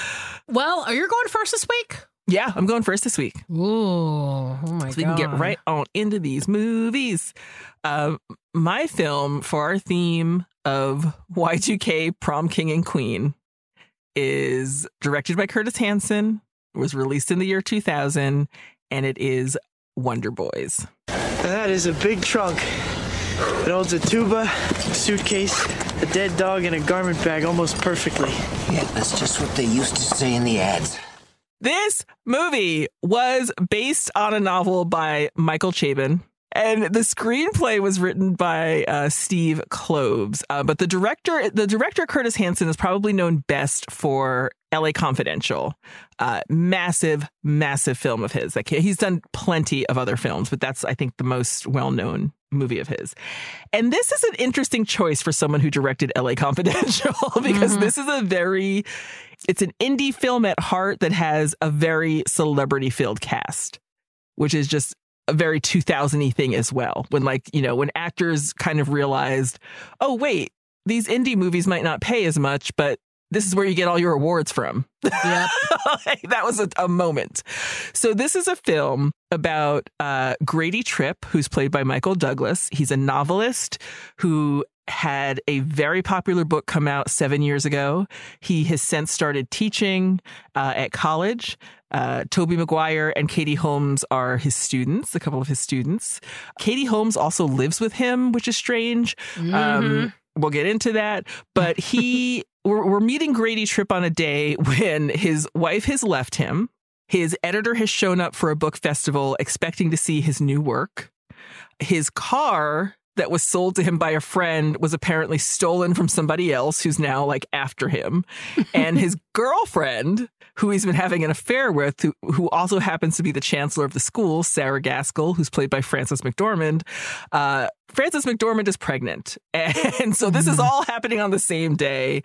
Speaker 1: well, are you going first this week?
Speaker 2: Yeah, I'm going first this week.
Speaker 1: Ooh, oh my
Speaker 2: so we can get right on into these movies. Uh, my film for our theme of Y2K prom king and queen is directed by Curtis Hanson, was released in the year 2000, and it is Wonder Boys.
Speaker 3: That is a big trunk. It holds a tuba, a suitcase, a dead dog, and a garment bag almost perfectly.
Speaker 4: Yeah, that's just what they used to say in the ads.
Speaker 2: This movie was based on a novel by Michael Chabon. And the screenplay was written by uh, Steve Kloves, uh, but the director, the director Curtis Hanson, is probably known best for L.A. Confidential, uh, massive, massive film of his. Like he's done plenty of other films, but that's I think the most well known movie of his. And this is an interesting choice for someone who directed LA Confidential because
Speaker 1: Mhm.
Speaker 2: this is a very it's an indie film at heart that has a very celebrity filled cast, which is just a very 2000y thing as well. When like, you know, when actors kind of realized, "Oh, wait, these indie movies might not pay as much, but this is where you get all your awards from."
Speaker 1: Yep.
Speaker 2: Like, that was a, a moment. So this is a film about uh, Grady Tripp, who's played by Michael Douglas. He's a novelist who had a very popular book come out seven years ago. He has since started teaching uh, at college. Uh, Tobey Maguire and Katie Holmes are his students, a couple of his students. Katie Holmes also lives with him, which is strange.
Speaker 1: Mhm.
Speaker 2: Um, we'll get into that. But he, we're, we're meeting Grady Tripp on a day when his wife has left him. His editor has shown up for a book festival expecting to see his new work. His car that was sold to him by a friend was apparently stolen from somebody else who's now like after him. and his girlfriend, who he's been having an affair with, who, who also happens to be the chancellor of the school, Sarah Gaskell, who's played by Frances McDormand, uh, Frances McDormand is pregnant. And so this is all happening on the same day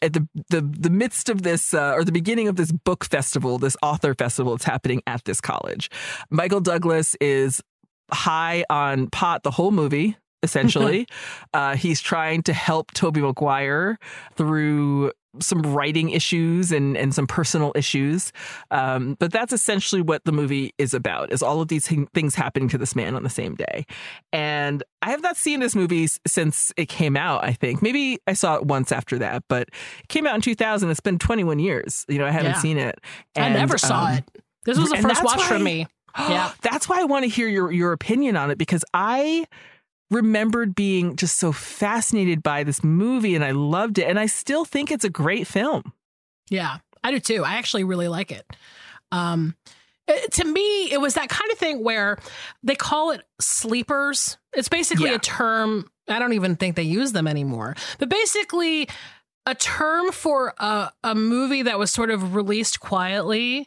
Speaker 2: at the the, the midst of this uh, or the beginning of this book festival, this author festival that's happening at this college. Michael Douglas is high on pot the whole movie. Essentially, uh, he's trying to help Tobey Maguire through some writing issues and and some personal issues. Um, but that's essentially what the movie is about: is all of these things happening to this man on the same day. And I have not seen this movie since it came out. I think maybe I saw it once after that, but it came out in 2000. It's been 21 years. You know, I haven't
Speaker 1: Yeah.
Speaker 2: seen it.
Speaker 1: I never saw
Speaker 2: um,
Speaker 1: it. This was the first watch for
Speaker 2: why-
Speaker 1: me. Yeah.
Speaker 2: That's why I want to hear your your opinion on it because I remembered being just so fascinated by this movie and I loved it and I still think it's a great film.
Speaker 1: Yeah, I do too. I actually really like it. Um, it- to me, it was that kind of thing where they call it sleepers. It's basically
Speaker 2: Yeah.
Speaker 1: a term. I don't even think they use them anymore. But basically, a term for a, a movie that was sort of released quietly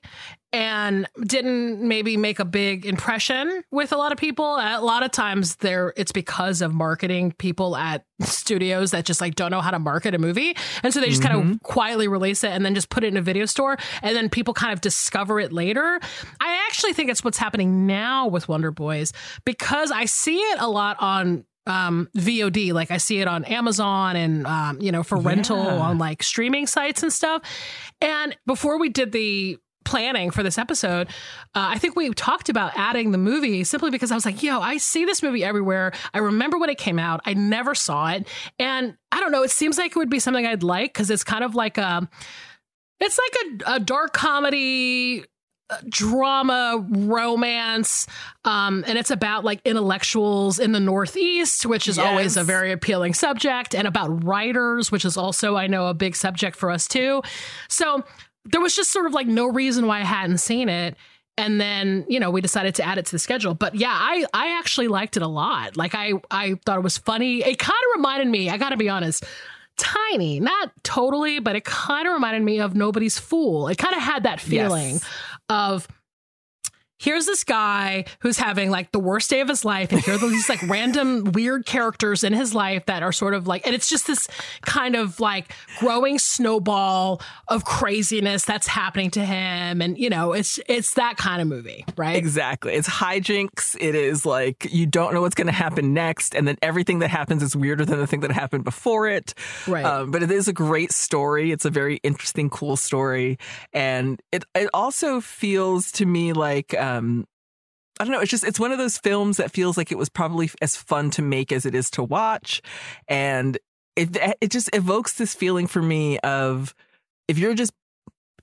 Speaker 1: and didn't maybe make a big impression with a lot of people. A lot of times there it's because of marketing people at studios that just like don't know how to market a movie. And so they just kind of mm-hmm. quietly release it and then just put it in a video store and then people kind of discover it later. I actually think it's what's happening now with Wonder Boys because I see it a lot on um VOD like I see it on Amazon and um you know for rental
Speaker 2: Yeah.
Speaker 1: on like streaming sites and stuff. And before we did the planning for this episode, uh, I think we talked about adding the movie simply because I was like, yo, I see this movie everywhere. I remember when it came out. I never saw it. And I don't know, it seems like it would be something I'd like because it's kind of like a it's like a, a dark comedy drama romance um and it's about like intellectuals in the northeast which is always a very appealing subject and about writers which is also i know a big subject for us too. So there was just sort of like no reason why i hadn't seen it and then you know we decided to add it to the schedule. But yeah i i actually liked it a lot. Like i i thought it was funny. It kind of reminded me i gotta be honest tiny not totally but it kind of reminded me of nobody's fool. It kind of had that feeling
Speaker 2: Yes.
Speaker 1: Of here's this guy who's having like the worst day of his life and here are these like random weird characters in his life that are sort of like and it's just this kind of like growing snowball of craziness that's happening to him and you know it's it's that kind of movie right
Speaker 2: Exactly. It's hijinks. It is like you don't know what's going to happen next, and then everything that happens is weirder than the thing that happened before it.
Speaker 1: Right.
Speaker 2: Um, but it is a great story. It's a very interesting, cool story, and it it also feels to me like. Um, I don't know. It's just it's one of those films that feels like it was probably as fun to make as it is to watch, and it it just evokes this feeling for me of if you're just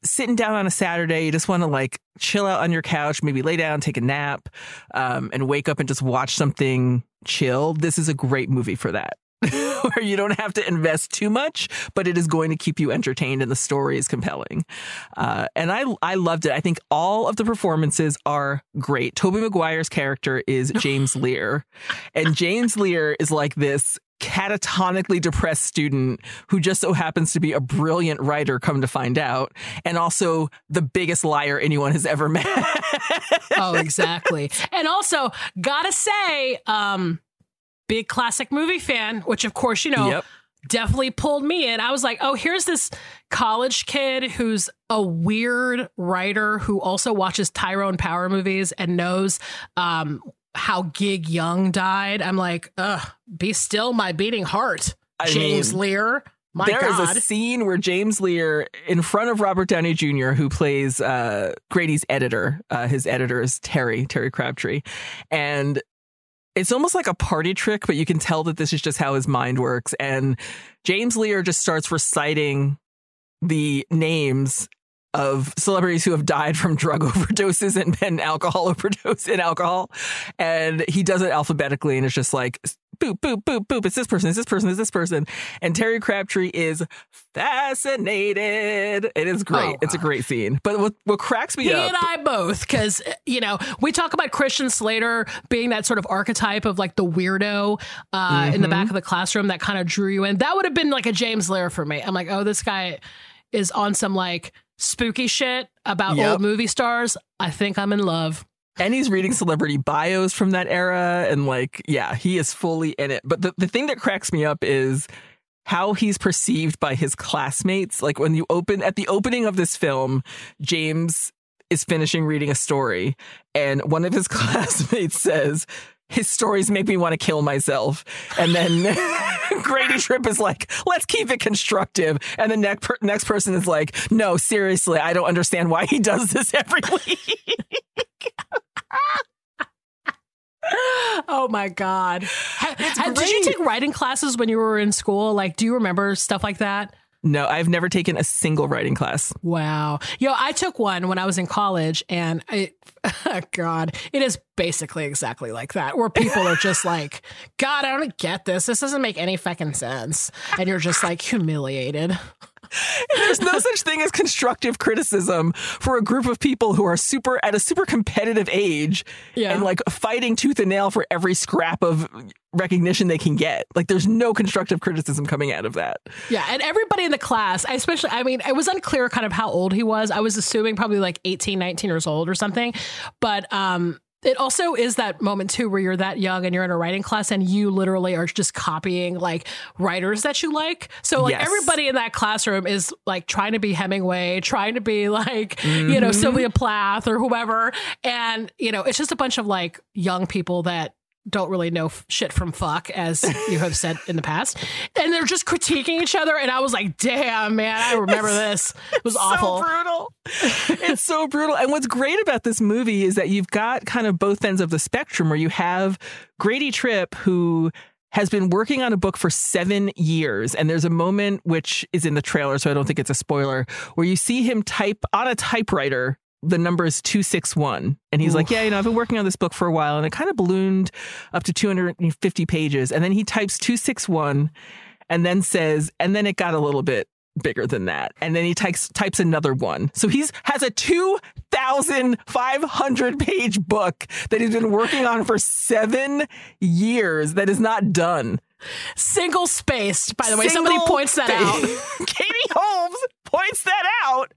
Speaker 2: sitting down on a Saturday, you just want to like chill out on your couch, maybe lay down, take a nap, um, and wake up and just watch something chill. This is a great movie for that. Where you don't have to invest too much, but it is going to keep you entertained and the story is compelling. Uh, and I I loved it. I think all of the performances are great. Tobey Maguire's character is James Lear, and James Lear is like this catatonically depressed student who just so happens to be a brilliant writer come to find out and also the biggest liar anyone has ever met
Speaker 1: oh exactly and also gotta say um big classic movie fan, which of course, you know,
Speaker 2: Yep.
Speaker 1: definitely pulled me in. I was like, oh, here's this college kid who's a weird writer who also watches Tyrone Power movies and knows um, how Gig Young died. I'm like, ugh, be still my beating heart,
Speaker 2: I
Speaker 1: James
Speaker 2: mean,
Speaker 1: Lear. My
Speaker 2: There is
Speaker 1: God.
Speaker 2: a scene where James Lear, in front of Robert Downey Jr., who plays uh, Grady's editor, uh, his editor is Terry, Terry Crabtree. And it's almost like a party trick, but you can tell that this is just how his mind works. And James Lear just starts reciting the names of celebrities who have died from drug overdoses and, and alcohol overdose and alcohol. And he does it alphabetically and it's just like boop, boop, boop, boop. It's this person, it's this person, it's this person. And Terry Crabtree is fascinated. It is great.
Speaker 1: Oh,
Speaker 2: it's a great scene. But what, what cracks me
Speaker 1: he
Speaker 2: up
Speaker 1: and I both, because you know we talk about Christian Slater being that sort of archetype of like the weirdo uh, in the back of the classroom that kind of drew you in. That would have been like a James Lear for me. I'm like, oh, this guy is on some like spooky shit about
Speaker 2: Yep.
Speaker 1: old movie stars. I think I'm in love.
Speaker 2: And he's reading celebrity bios from that era and like yeah he is fully in it. But the, the thing that cracks me up is how he's perceived by his classmates. Like when you open at the opening of this film james is finishing reading a story and one of his classmates says his stories make me want to kill myself. And then Grady Tripp is like, let's keep it constructive. And the next, per- next person is like, no, seriously, I don't understand why he does this every week.
Speaker 1: oh my god! Ha- ha- did you take writing classes when you were in school? Like, do you remember stuff like that?
Speaker 2: No, I've never taken a single writing class.
Speaker 1: Wow. Yo, I took one when I was in college and I, God, it is basically exactly like that where people are just like, God, I don't get this. This doesn't make any fucking sense. And you're just like humiliated.
Speaker 2: There's no such thing as constructive criticism for a group of people who are super at a super competitive age
Speaker 1: Yeah.
Speaker 2: and like fighting tooth and nail for every scrap of recognition they can get. Like there's no constructive criticism coming out of that.
Speaker 1: Yeah. And everybody in the class, I especially, I mean, it was unclear kind of how old he was. I was assuming probably like 18, 19 years old or something. But, um, it also is that moment too where you're that young and you're in a writing class and you literally are just copying like writers that you like. So like
Speaker 2: Yes.
Speaker 1: everybody in that classroom is like trying to be Hemingway, trying to be like, you
Speaker 2: Mm-hmm.
Speaker 1: know, Sylvia Plath or whoever. And, you know, it's just a bunch of like young people that don't really know f- shit from fuck, as you have said in the past. And they're just critiquing each other. And I was like, damn, man, I remember this. It was awful.
Speaker 2: So brutal. it's so brutal. And what's great about this movie is that you've got kind of both ends of the spectrum where you have Grady Tripp who has been working on a book for seven years. And there's a moment which is in the trailer, so I don't think it's a spoiler, where you see him type on a typewriter. The number is 261. And he's like, Yeah, you know, I've been working on this book for a while and it kind of ballooned up to 250 pages. And then he types 261 and then says, and then it got a little bit bigger than that. And then he types types another one. So he's has a 2,500 page book that he's been working on for seven years that is not done.
Speaker 1: Single spaced, by the way. Somebody points that out.
Speaker 2: Katie Holmes points that out.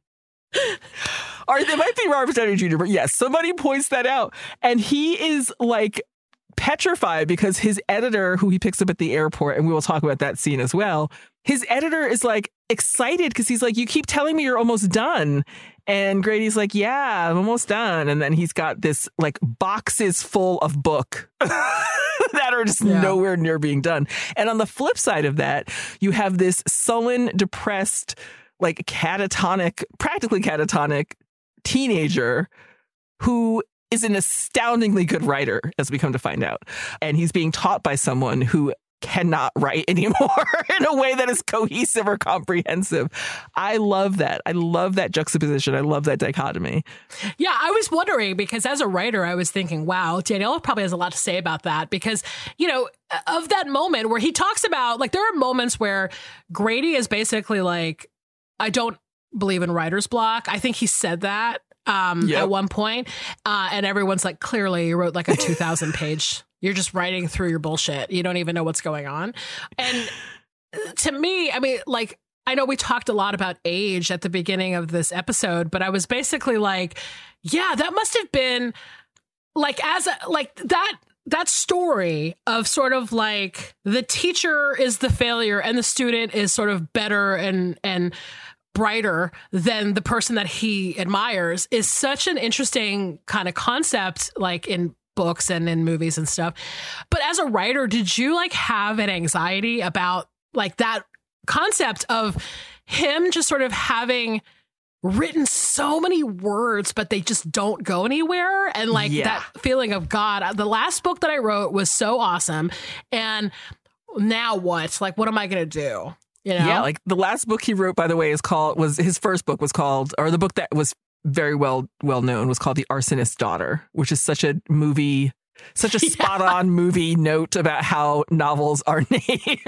Speaker 2: Or it might be Robert Downey Jr., but yes, somebody points that out. And he is like petrified because his editor, who he picks up at the airport, and we will talk about that scene as well. His editor is like excited because he's like, You keep telling me you're almost done. And Grady's like, Yeah, I'm almost done. And then he's got this like boxes full of book that are just
Speaker 1: Yeah.
Speaker 2: nowhere near being done. And on the flip side of that, you have this sullen, depressed, like catatonic, practically catatonic teenager who is an astoundingly good writer, as we come to find out. And he's being taught by someone who cannot write anymore in a way that is cohesive or comprehensive. I love that. I love that juxtaposition. I love that dichotomy.
Speaker 1: Yeah, I was wondering because as a writer, I was thinking, wow, Danielle probably has a lot to say about that because, you know, of that moment where he talks about, like, there are moments where Grady is basically like, I don't believe in writer's block. I think he said that um,
Speaker 2: Yep.
Speaker 1: at one point, uh, and everyone's like, clearly, you wrote like a 2,000 page. You're just writing through your bullshit. You don't even know what's going on. And to me, I mean, like, I know we talked a lot about age at the beginning of this episode, but I was basically like, yeah, that must have been like as a like that that story of sort of like the teacher is the failure and the student is sort of better and and brighter than the person that he admires is such an interesting kind of concept like in books and in movies and stuff. But as a writer did you like have an anxiety about like that concept of him just sort of having written so many words but they just don't go anywhere? And like
Speaker 2: Yeah.
Speaker 1: that feeling of god. Uh, the last book that i wrote was so awesome. And now what? Like what am i gonna do you know
Speaker 2: Yeah, like the last book he wrote, by the way, is called was his first book was called, or the book that was very well well known was called The Arsonist's Daughter, which is such a movie, such a spot on movie note about how novels are named.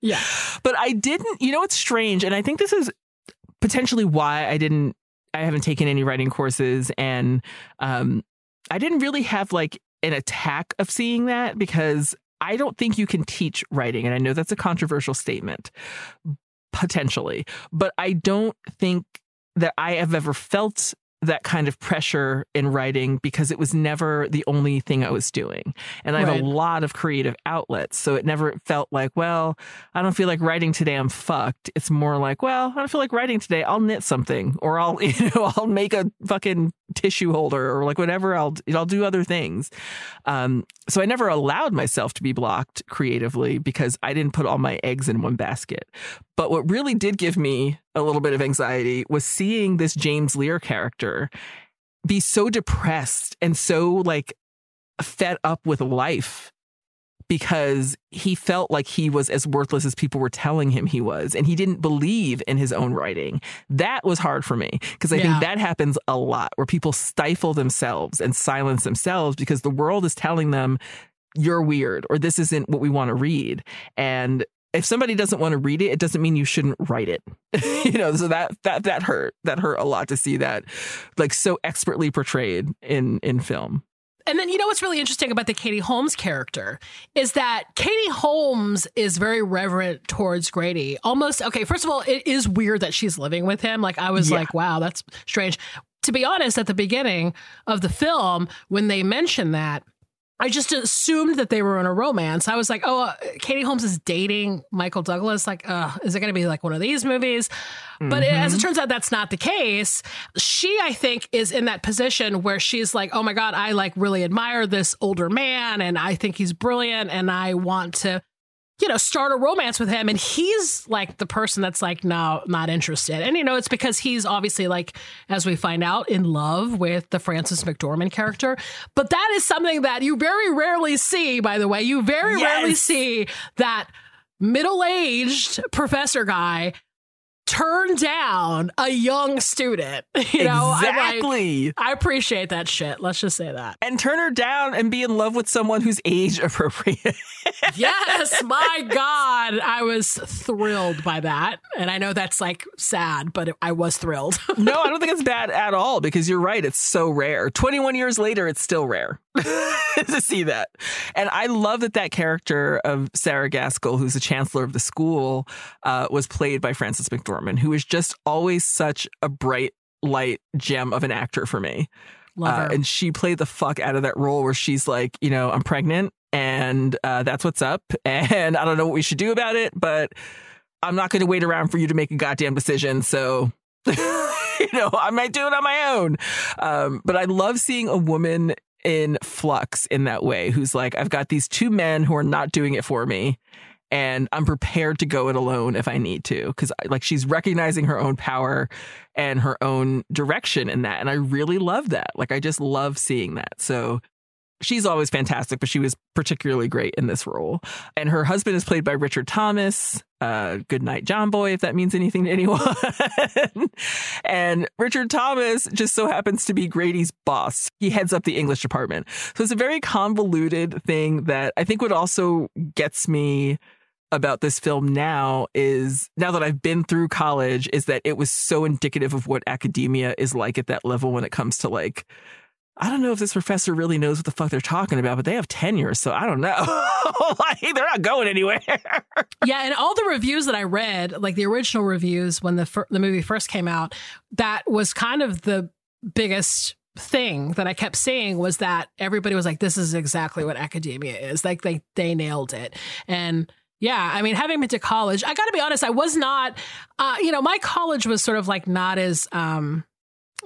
Speaker 1: yeah
Speaker 2: but I didn't. You know, it's strange, and I think this is potentially why I didn't. I haven't taken any writing courses, and um, I didn't really have like an attack of seeing that because I don't think you can teach writing, and I know that's a controversial statement, potentially, but I don't think that I have ever felt that kind of pressure in writing because it was never the only thing I was doing. And I have a lot of creative outlets. So it never felt like, well, I don't feel like writing today, I'm fucked. It's more like, well, I don't feel like writing today, I'll knit something or I'll, you know, I'll make a fucking tissue holder or like whatever I'll I'll do other things. Um, so I never allowed myself to be blocked creatively because I didn't put all my eggs in one basket. But what really did give me a little bit of anxiety was seeing this James Lear character be so depressed and so like fed up with life because he felt like he was as worthless as people were telling him he was and he didn't believe in his own writing that was hard for me because i
Speaker 1: Yeah.
Speaker 2: think that happens a lot where people stifle themselves and silence themselves because the world is telling them you're weird or this isn't what we want to read and if somebody doesn't want to read it it doesn't mean you shouldn't write it you know so that that that hurt that hurt a lot to see that like so expertly portrayed in in film
Speaker 1: And then you know what's really interesting about the Katie Holmes character is that Katie Holmes is very reverent towards Grady. Almost okay, first of all, it is weird that she's living with him. Like I was
Speaker 2: Yeah.
Speaker 1: like, wow, that's strange. To be honest, at the beginning of the film, when they mention that, I just assumed that they were in a romance. I was like, oh, uh, Katie Holmes is dating Michael Douglas. Like, uh, is it going to be like one of these movies? But
Speaker 2: Mm-hmm.
Speaker 1: as it turns out, that's not the case. She, I think, is in that position where she's like, oh my God, I like really admire this older man and I think he's brilliant and I want to, you know, start a romance with him. And he's like the person that's like, no, not interested. And, you know, it's because he's obviously like, as we find out, in love with the Frances McDormand character. But that is something that you very rarely see, by the way. You very rarely see that middle aged professor guy turn down a young student. You know, I'm like,
Speaker 2: exactly
Speaker 1: I appreciate that shit. Let's just say that.
Speaker 2: and turn her down and be in love with someone who's age appropriate.
Speaker 1: Yes, my God. I was thrilled by that. And I know that's like sad, but I was thrilled.
Speaker 2: no, I don't think it's bad at all because you're right. It's so rare. 21 years later, it's still rare to see that. And I love that that character of Sarah Gaskell, who's the chancellor of the school, uh, was played by Frances McDormand, who is just always such a bright light gem of an actor for me.
Speaker 1: Love
Speaker 2: Uh, and she played the fuck out of that role where she's like, you know, I'm pregnant and uh, that's what's up. And I don't know what we should do about it, but I'm not going to wait around for you to make a goddamn decision. So, you know, I might do it on my own. Um, but I love seeing a woman in flux in that way who's like, I've got these two men who are not doing it for me. And I'm prepared to go it alone if I need to. Cause uh, like she's recognizing her own power and her own direction in that. And I really love that. Like I just love seeing that. So she's always fantastic, but she was particularly great in this role. And her husband is played by Richard Thomas. Uh, good night, John Boy, if that means anything to anyone. and Richard Thomas just so happens to be Grady's boss. He heads up the English department. So it's a very convoluted thing that I think what also gets me about this film now is now that I've been through college is that it was so indicative of what academia is like at that level when it comes to like I don't know if this professor really knows what the fuck they're talking about, but they have tenure, so I don't know. like, they're not going anywhere.
Speaker 1: yeah, and all the reviews that I read, like the original reviews when the fir- the movie first came out, that was kind of the biggest thing that I kept seeing was that everybody was like, "This is exactly what academia is." Like they they nailed it, and yeah, I mean, having been to college, I got to be honest, I was not, uh, you know, my college was sort of like not as um,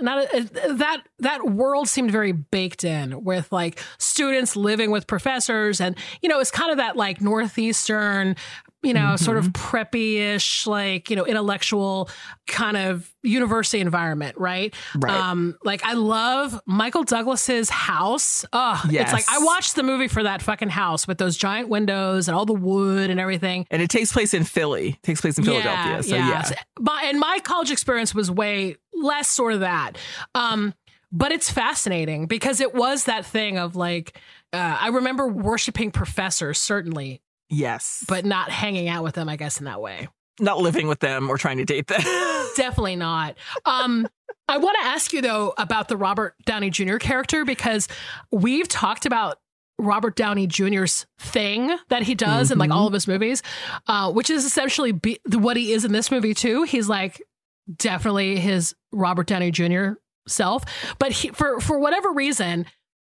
Speaker 1: not a, that that world seemed very baked in with like students living with professors and you know it's kind of that like northeastern you know, mm-hmm. sort of mm-hmm. preppy-ish, like, you know, intellectual kind of university environment, right?
Speaker 2: Right.
Speaker 1: Um, like I love Michael Douglas's house. Oh, yes. it's like I watched the movie for that fucking house with those giant windows and all the wood and everything.
Speaker 2: And it takes place in Philly. It takes place in Philadelphia. Yeah, so yeah. yeah.
Speaker 1: My, and my college experience was way less sort of that. Um, but it's fascinating because it was that thing of like uh, I remember worshiping professors certainly
Speaker 2: Yes.
Speaker 1: But not hanging out with them, I guess, in that way.
Speaker 2: Not living with them or trying to date them.
Speaker 1: Definitely not. Um, I want to ask you, though, about the Robert Downey Jr. character because we've talked about Robert Downey Jr.'s thing that he does mm-hmm. in like all of his movies, uh, which is essentially be- what he is in this movie, too. He's like definitely his Robert Downey Jr. self. But he, for, for whatever reason,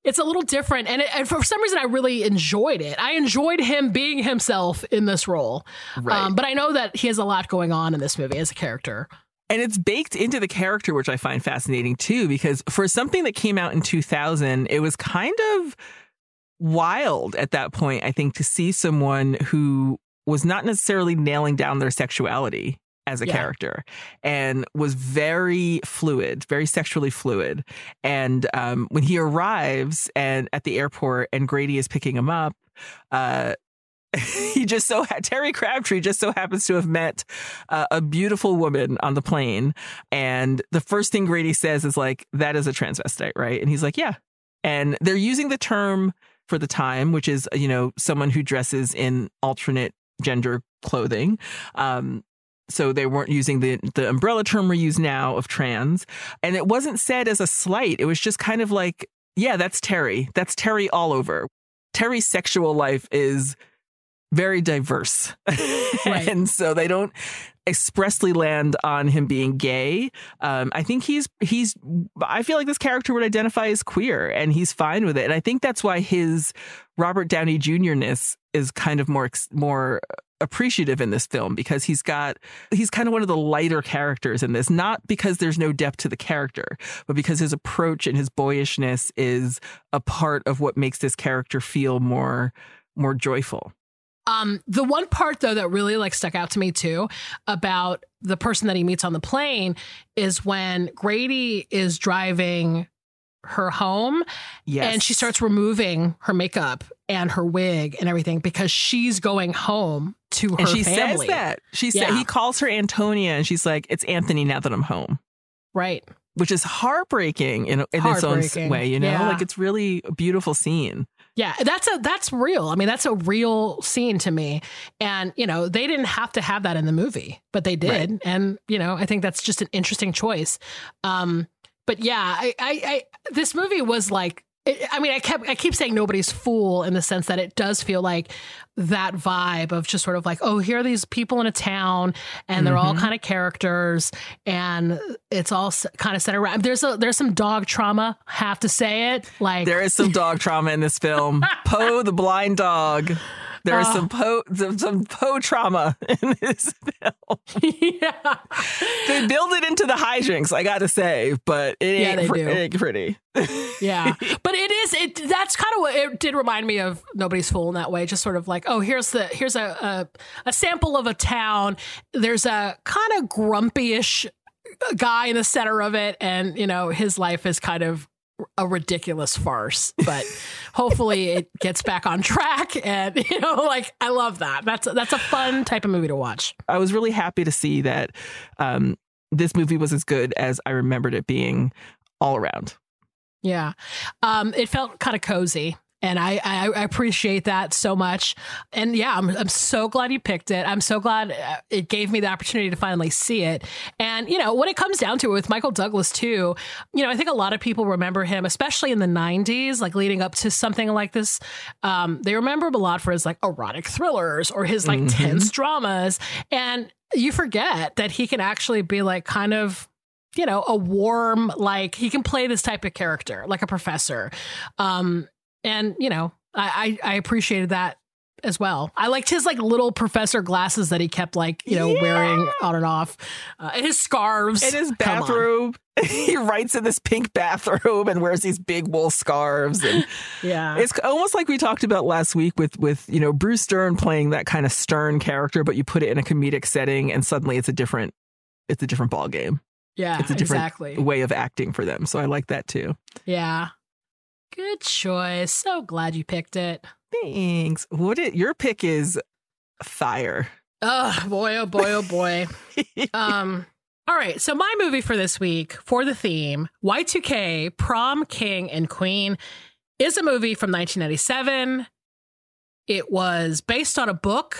Speaker 1: it's a little different. And, it, and, for some reason i really enjoyed it. I enjoyed him being himself in this role. Right. Um, but i know that he has a lot going on in this movie as a character.
Speaker 2: And it's baked into the character which i find fascinating too because for something that came out in 2000 it was kind of wild at that point i think to see someone who was not necessarily nailing down their sexuality as a yeah. character and was very fluid, very sexually fluid. And um, when he arrives and at the airport and Grady is picking him up, uh, he just so Terry Crabtree just so happens to have met uh, a beautiful woman on the plane, and the first thing Grady says is like, "That is a transvestite, right?" And he's like, "Yeah." And they're using the term for the time, which is you know someone who dresses in alternate gender clothing. Um, so they weren't using the the umbrella term we use now of trans. And it wasn't said as a slight. It was just kind of like yeah that's terry. That's terry all over. Terry's sexual life is very diverse. Right. and so they don't expressly land on him being gay. Um, i think he's he's i feel like this character would identify as queer and he's fine with it. And i think that's why his robert downey jr.ness is kind of more more appreciative in this film because he's got he's kind of one of the lighter characters in this not because there's no depth to the character but because his approach and his boyishness is a part of what makes this character feel more more joyful.
Speaker 1: Um, the one part though that really like stuck out to me too about the person that he meets on the plane is when Grady is driving her home yes. and she starts removing her makeup and her wig and everything because she's going home to her
Speaker 2: and she
Speaker 1: family.
Speaker 2: says that she yeah. said he calls her Antonia and she's like it's Anthony now that I'm home
Speaker 1: right
Speaker 2: which is heartbreaking in, in heartbreaking. its own way you know yeah. like it's really a beautiful scene
Speaker 1: yeah, that's a that's real. I mean, that's a real scene to me. And, you know, they didn't have to have that in the movie, but they did. Right. And, you know, I think that's just an interesting choice. Um, but yeah, I, I, I this movie was like I mean, I kept I keep saying nobody's fool in the sense that it does feel like that vibe of just sort of like, oh, here are these people in a town, and they're mm-hmm. all kind of characters, and it's all kind of centered around. There's a there's some dog trauma. Have to say it. Like
Speaker 2: there is some dog trauma in this film. Poe the blind dog. There is some oh. po some, some Poe trauma in this film. Yeah, they build it into the hijinks. I got to say, but it ain't, yeah, fr- it ain't pretty.
Speaker 1: yeah, but it is. It that's kind of what it did remind me of. Nobody's fool in that way. Just sort of like, oh, here's the here's a a, a sample of a town. There's a kind of grumpyish guy in the center of it and you know his life is kind of a ridiculous farce, but hopefully it gets back on track. And you know, like I love that. That's that's a fun type of movie to watch.
Speaker 2: I was really happy to see that um, this movie was as good as I remembered it being all around.
Speaker 1: Yeah, um, it felt kind of cozy and I, I, appreciate that so much. And yeah, I'm, I'm so glad you picked it. I'm so glad uh, it gave me the opportunity to finally see it. And, you know, when it comes down to it with Michael Douglas, too, you know, I think a lot of people remember him, especially in the 90s, like leading up to something like this. Um, they remember him a lot for his like erotic thrillers or his like mm-hmm. tense dramas. And you forget that he can actually be like kind of you know, a warm, like he can play this type of character, like a professor. Um, and you know, I, I, I appreciated that as well. I liked his like little professor glasses that he kept like, you know,
Speaker 2: Yeah.
Speaker 1: wearing on and off. Uh, and his scarves.
Speaker 2: In his bathrobe, he writes in this pink bathrobe and wears these big wool scarves. And
Speaker 1: Yeah.
Speaker 2: it's almost like we talked about last week with with you know Bruce Dern playing that kind of stern character, but you put it in a comedic setting, and suddenly it's a different it's a different ball game.
Speaker 1: yeah.
Speaker 2: It's a different
Speaker 1: exactly.
Speaker 2: way of acting for them. So I like that too.
Speaker 1: Yeah. Good choice. So glad you picked it.
Speaker 2: Thanks. What it your pick is fire.
Speaker 1: Oh boy, oh boy, oh boy. um all right, so my movie for this week for the theme, Y2K, Prom King and Queen, is a movie from 1997. It was based on a book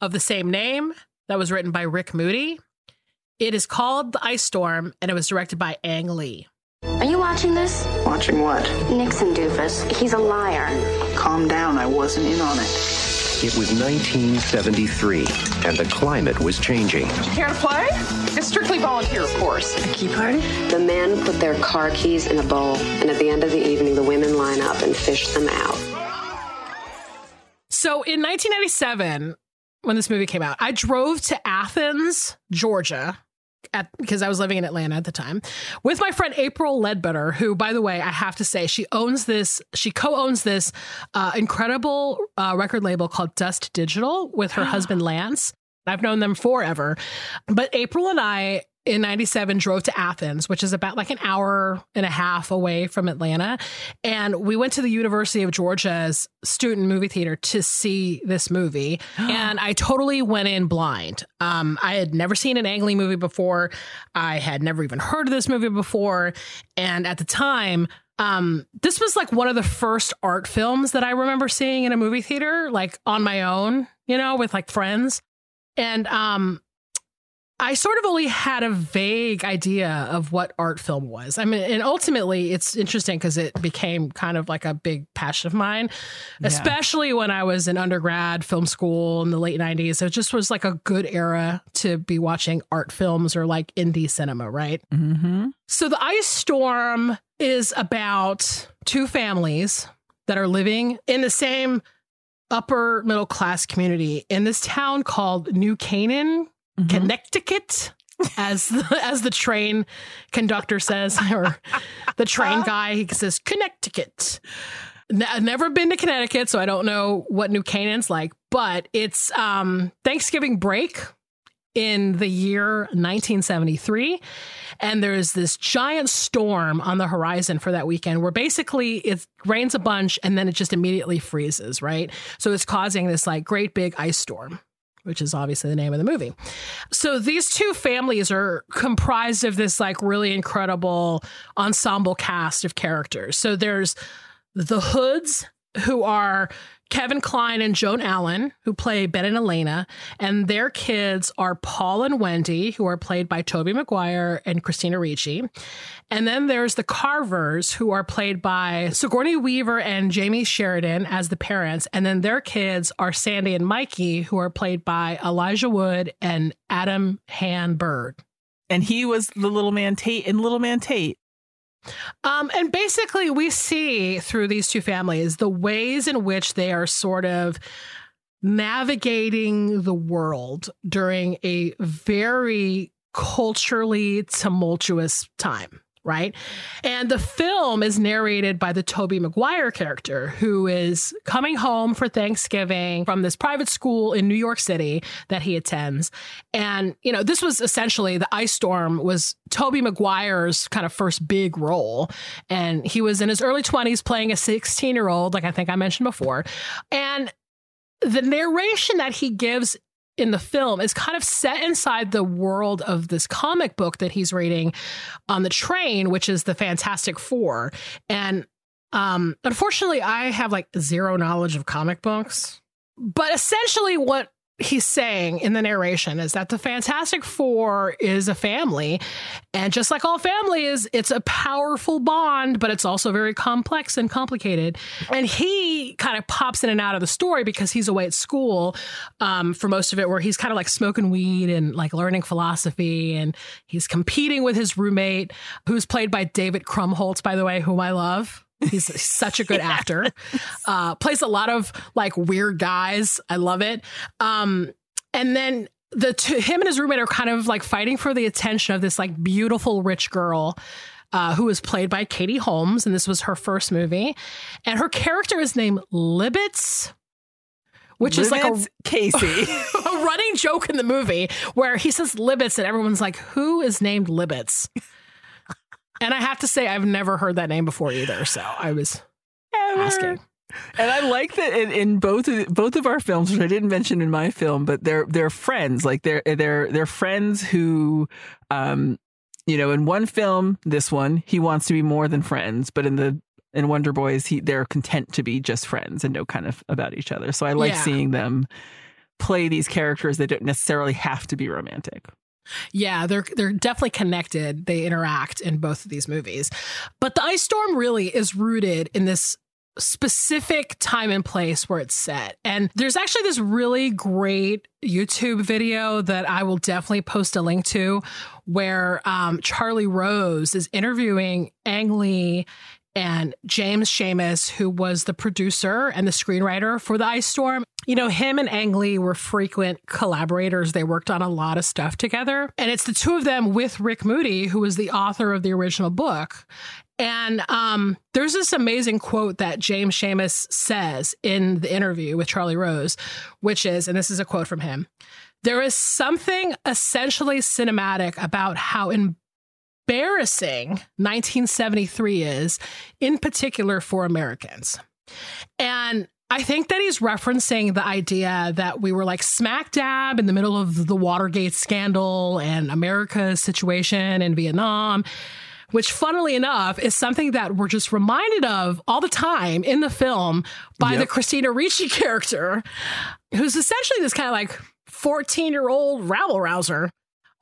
Speaker 1: of the same name that was written by Rick Moody. It is called The Ice Storm and it was directed by Ang Lee.
Speaker 5: Are you watching this?
Speaker 6: Watching what?
Speaker 5: Nixon doofus. He's a liar.
Speaker 6: Calm down, I wasn't in on it.
Speaker 7: It was 1973, and the climate was changing.
Speaker 8: Care to play? It's strictly volunteer, of course.
Speaker 6: A key party?
Speaker 9: The men put their car keys in a bowl, and at the end of the evening, the women line up and fish them out.
Speaker 1: So in 1997, when this movie came out, I drove to Athens, Georgia, at because I was living in Atlanta at the time, with my friend April Ledbetter, who, by the way, I have to say, she owns this, she co-owns this uh, incredible uh, record label called Dust Digital with her husband Lance. I've known them forever, but April and I in 97 drove to Athens, which is about like an hour and a half away from Atlanta. And we went to the University of Georgia's student movie theater to see this movie. and I totally went in blind. Um, I had never seen an Ang Lee movie before. I had never even heard of this movie before. And at the time, um, this was like one of the first art films that I remember seeing in a movie theater, like on my own, you know, with like friends. And um, I sort of only had a vague idea of what art film was. I mean, and ultimately, it's interesting because it became kind of like a big passion of mine, especially when I was in undergrad film school in the late 90s. It just was like a good era to be watching art films or like indie cinema, right?
Speaker 2: Mm-hmm.
Speaker 1: So the ice storm is about two families that are living in the same upper middle class community in this town called New Canaan, Connecticut. As the, as the train conductor says, or the train guy, he says Connecticut. I've never been to Connecticut, so I don't know what New Canaan's like. But it's um, Thanksgiving break in the year 1973 and there's this giant storm on the horizon for that weekend where basically it rains a bunch and then it just immediately freezes right so it's causing this like great big ice storm which is obviously the name of the movie. So these two families are comprised of this like really incredible ensemble cast of characters. So there's the Hoods, who are Kevin Kline and Joan Allen, who play Ben and Elena, and their kids are Paul and Wendy, who are played by Tobey Maguire and Christina Ricci. And then there's the Carvers, who are played by Sigourney Weaver and Jamey Sheridan as the parents. And then their kids are Sandy and Mikey, who are played by Elijah Wood and Adam Hann-Byrd.
Speaker 2: And he was the little man Tate in Little Man Tate.
Speaker 1: Um, and basically, we see through these two families the ways in which they are sort of navigating the world during a very culturally tumultuous time. Right. And the film is narrated by the Tobey Maguire character, who is coming home for Thanksgiving from this private school in New York City that he attends. And, you know, this was essentially the ice storm was Tobey Maguire's kind of first big role. And he was in his early 20s playing a 16 year old, like I think I mentioned before. And the narration that he gives in the film is kind of set inside the world of this comic book that he's reading on the train, which is the Fantastic Four. And um, unfortunately, I have like zero knowledge of comic books. But essentially, what he's saying in the narration is that the Fantastic Four is a family. And just like all families, it's a powerful bond, but it's also very complex and complicated. And he kind of pops in and out of the story because he's away at school um, for most of it, where he's kind of like smoking weed and like learning philosophy. And he's competing with his roommate, who's played by David Krumholtz, by the way, whom I love. He's such a good actor. Uh, plays a lot of like weird guys. I love it. Um, and then the two, him and his roommate are kind of like fighting for the attention of this like beautiful rich girl. Uh, who was played by Katie Holmes, and this was her first movie. And her character is named Libbets, which is like a,
Speaker 2: Casey.
Speaker 1: a running joke in the movie where he says Libbets, and everyone's like, "Who is named Libbets?" And I have to say, I've never heard that name before either. So I was asking.
Speaker 2: And I like that in, in both of, both of our films, which I didn't mention in my film, but they're they're friends. Like they're they're they're friends who, um, you know, in one film, this one, he wants to be more than friends, but in the in Wonder Boys, he they're content to be just friends and know kind of about each other. So I like
Speaker 1: Yeah.
Speaker 2: seeing them play these characters that don't necessarily have to be romantic.
Speaker 1: Yeah, they're they're definitely connected. They interact in both of these movies. But the ice storm really is rooted in this specific time and place where it's set. And there's actually this really great YouTube video that I will definitely post a link to where um, Charlie Rose is interviewing Ang Lee and James Schamus, who was the producer and the screenwriter for The Ice Storm. You know, him and Ang Lee were frequent collaborators. They worked on a lot of stuff together. And it's the two of them with Rick Moody, who was the author of the original book. And um, there's this amazing quote that James Schamus says in the interview with Charlie Rose, which is, and this is a quote from him there is something essentially cinematic about how embarrassing 1973 is, in particular for Americans. And I think that he's referencing the idea that we were like smack dab in the middle of the Watergate scandal and America's situation in Vietnam, which, funnily enough, is something that we're just reminded of all the time in the film by
Speaker 2: Yep.
Speaker 1: the Christina Ricci character, who's essentially this kind of like 14 year old rabble rouser.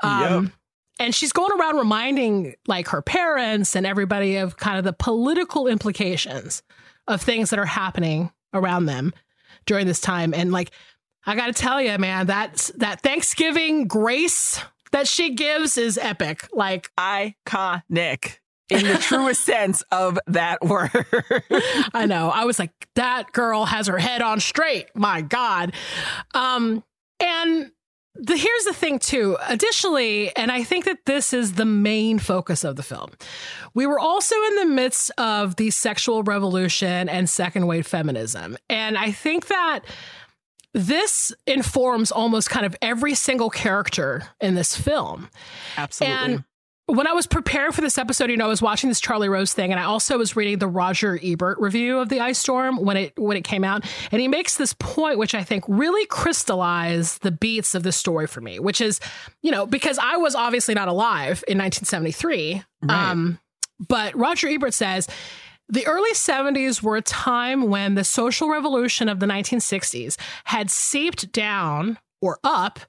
Speaker 1: Um, And she's going around reminding like her parents and everybody of kind of the political implications of things that are happening around them during this time. And like, I got to tell you, man, that that Thanksgiving grace that she gives is epic. Like,
Speaker 2: Iconic in the truest sense of that word.
Speaker 1: I know. I was like, that girl has her head on straight. My God. Um, and the here's the thing too. Additionally, and I think that this is the main focus of the film. We were also in the midst of the sexual revolution and second wave feminism. And I think that this informs almost kind of every single character in this film.
Speaker 2: Absolutely.
Speaker 1: And when I was preparing for this episode, you know, I was watching this Charlie Rose thing, and I also was reading the Roger Ebert review of the Ice Storm when it when it came out, and he makes this point, which I think really crystallized the beats of the story for me, which is, you know, because I was obviously not alive in 1973,
Speaker 2: Right.
Speaker 1: um, but Roger Ebert says. The early 70s were a time when the social revolution of the 1960s had seeped down or up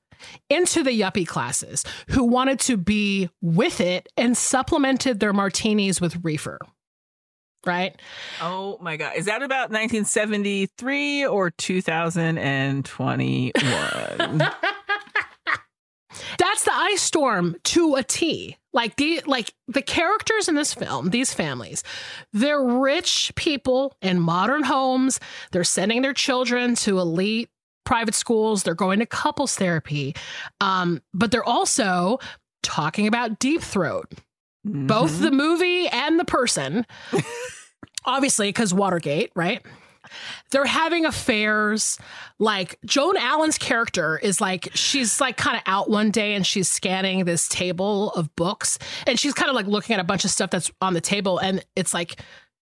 Speaker 1: into the yuppie classes who wanted to be with it and supplemented their martinis with reefer. Right?
Speaker 2: Oh my God. Is that about 1973 or 2021?
Speaker 1: That's the ice storm to a T. Like the like the characters in this film, these families, they're rich people in modern homes. They're sending their children to elite private schools. They're going to couples therapy, um, but they're also talking about deep throat. Both the movie and the person, obviously, because Watergate, right? they're having affairs. Like Joan Allen's character is like she's like kind of out one day and she's scanning this table of books and she's kind of like looking at a bunch of stuff that's on the table and it's like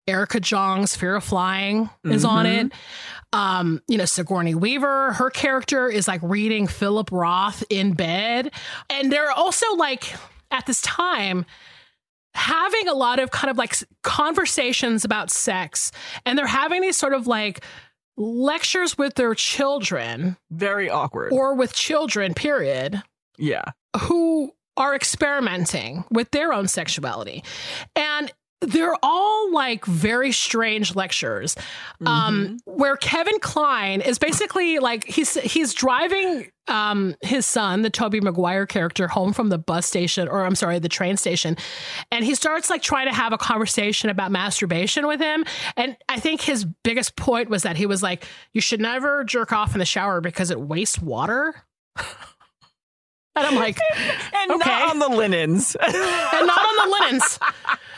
Speaker 1: Erica Jong's Fear of Flying is on
Speaker 2: Mhm.
Speaker 1: it. Um, you know, Sigourney Weaver, her character is like reading Philip Roth in bed. And they're also like at this time having a lot of kind of like conversations about sex and they're having these sort of like lectures with their children
Speaker 2: Very awkward.
Speaker 1: or with children, period,
Speaker 2: yeah.
Speaker 1: who are experimenting with their own sexuality. And they're all like very strange lectures um where Kevin Kline is basically like he's he's driving um his son the Tobey Maguire character home from the bus station or I'm sorry the train station and he starts like trying to have a conversation about masturbation with him and I think his biggest point was that he was like you should never jerk off in the shower because it wastes water and I'm like
Speaker 2: And
Speaker 1: Okay.
Speaker 2: not on the linens.
Speaker 1: and not on the linens.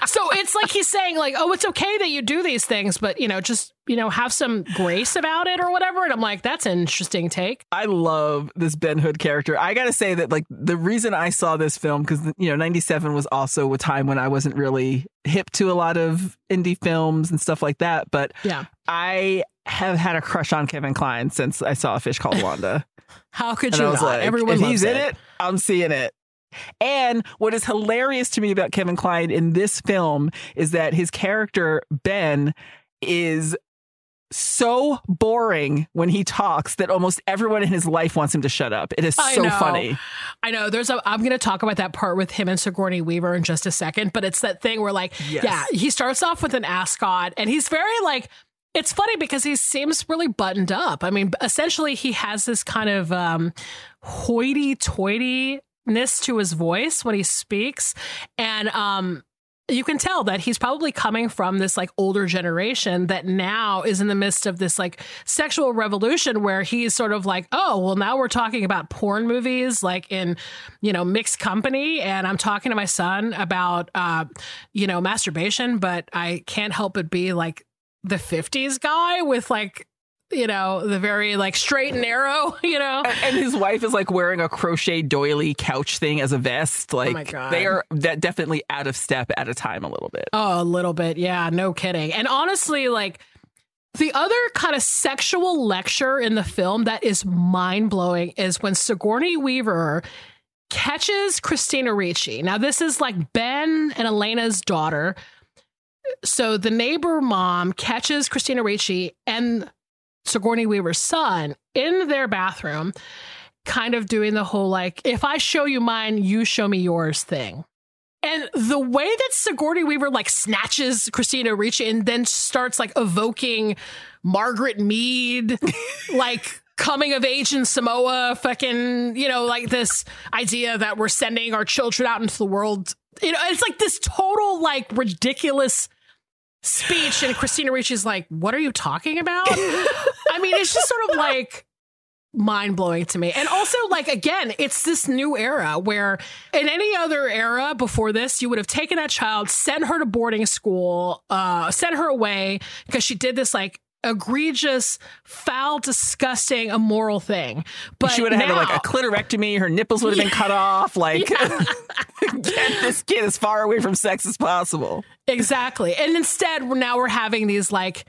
Speaker 1: So it's like he's saying, like, oh, it's okay that you do these things, but you know, just you know, have some grace about it or whatever. And I'm like, that's an interesting take.
Speaker 2: I love this Ben Hood character. I got to say that like the reason I saw this film cuz you know 97 was also a time when I wasn't really hip to a lot of indie films and stuff like that, but
Speaker 1: Yeah.
Speaker 2: I have had a crush on Kevin Kline since I saw A Fish Called Wanda.
Speaker 1: How could
Speaker 2: and
Speaker 1: you
Speaker 2: I was
Speaker 1: not?
Speaker 2: like,
Speaker 1: Everyone
Speaker 2: if he's in it, I'm seeing it. And what is hilarious to me about Kevin Kline in this film is that his character Ben is so boring when he talks that almost everyone in his life wants him to shut up. It is so funny.
Speaker 1: I know. There's a. I'm going to talk about that part with him and Sigourney Weaver in just a second. But it's that thing where, like,
Speaker 2: Yes.
Speaker 1: yeah, he starts off with an ascot, and he's very like. It's funny because he seems really buttoned up. I mean, essentially, he has this kind of um, hoity-toityness to his voice when he speaks, and um, you can tell that he's probably coming from this like older generation that now is in the midst of this like sexual revolution where he's sort of like, oh, well, now we're talking about porn movies like in, you know, mixed company. And I'm talking to my son about, uh, you know, masturbation, but I can't help but be like the 50s guy with like, you know, the very like straight and narrow, you know?
Speaker 2: And, his wife is like wearing a crochet doily couch thing as a vest. Like
Speaker 1: Oh my God.
Speaker 2: they are de- definitely out of step at a time a little bit.
Speaker 1: Oh, a little bit. Yeah, no kidding. And honestly, like the other kind of sexual lecture in the film that is mind blowing is when Sigourney Weaver catches Christina Ricci. Now, this is like Ben and Elena's daughter. So the neighbor mom catches Christina Ricci and Sigourney Weaver's son in their bathroom, kind of doing the whole like, if I show you mine, you show me yours thing. And the way that Sigourney Weaver like snatches Christina Ricci and then starts like evoking Margaret Mead, like coming of age in Samoa, fucking, you know, like this idea that we're sending our children out into the world. You know, it's like this total like ridiculous speech. And Christina Ricci's like, what are you talking about? I mean, it's just sort of like mind blowing to me. And also, like, again, it's this new era where in any other era before this, you would have taken that child, sent her to boarding school, uh, sent her away because she did this, like, egregious, foul, disgusting, immoral thing. But
Speaker 2: she would have had like a clitorectomy. Her nipples would have been cut off. Like, get this kid as far away from sex as possible.
Speaker 1: Exactly. And instead, now we're having these like,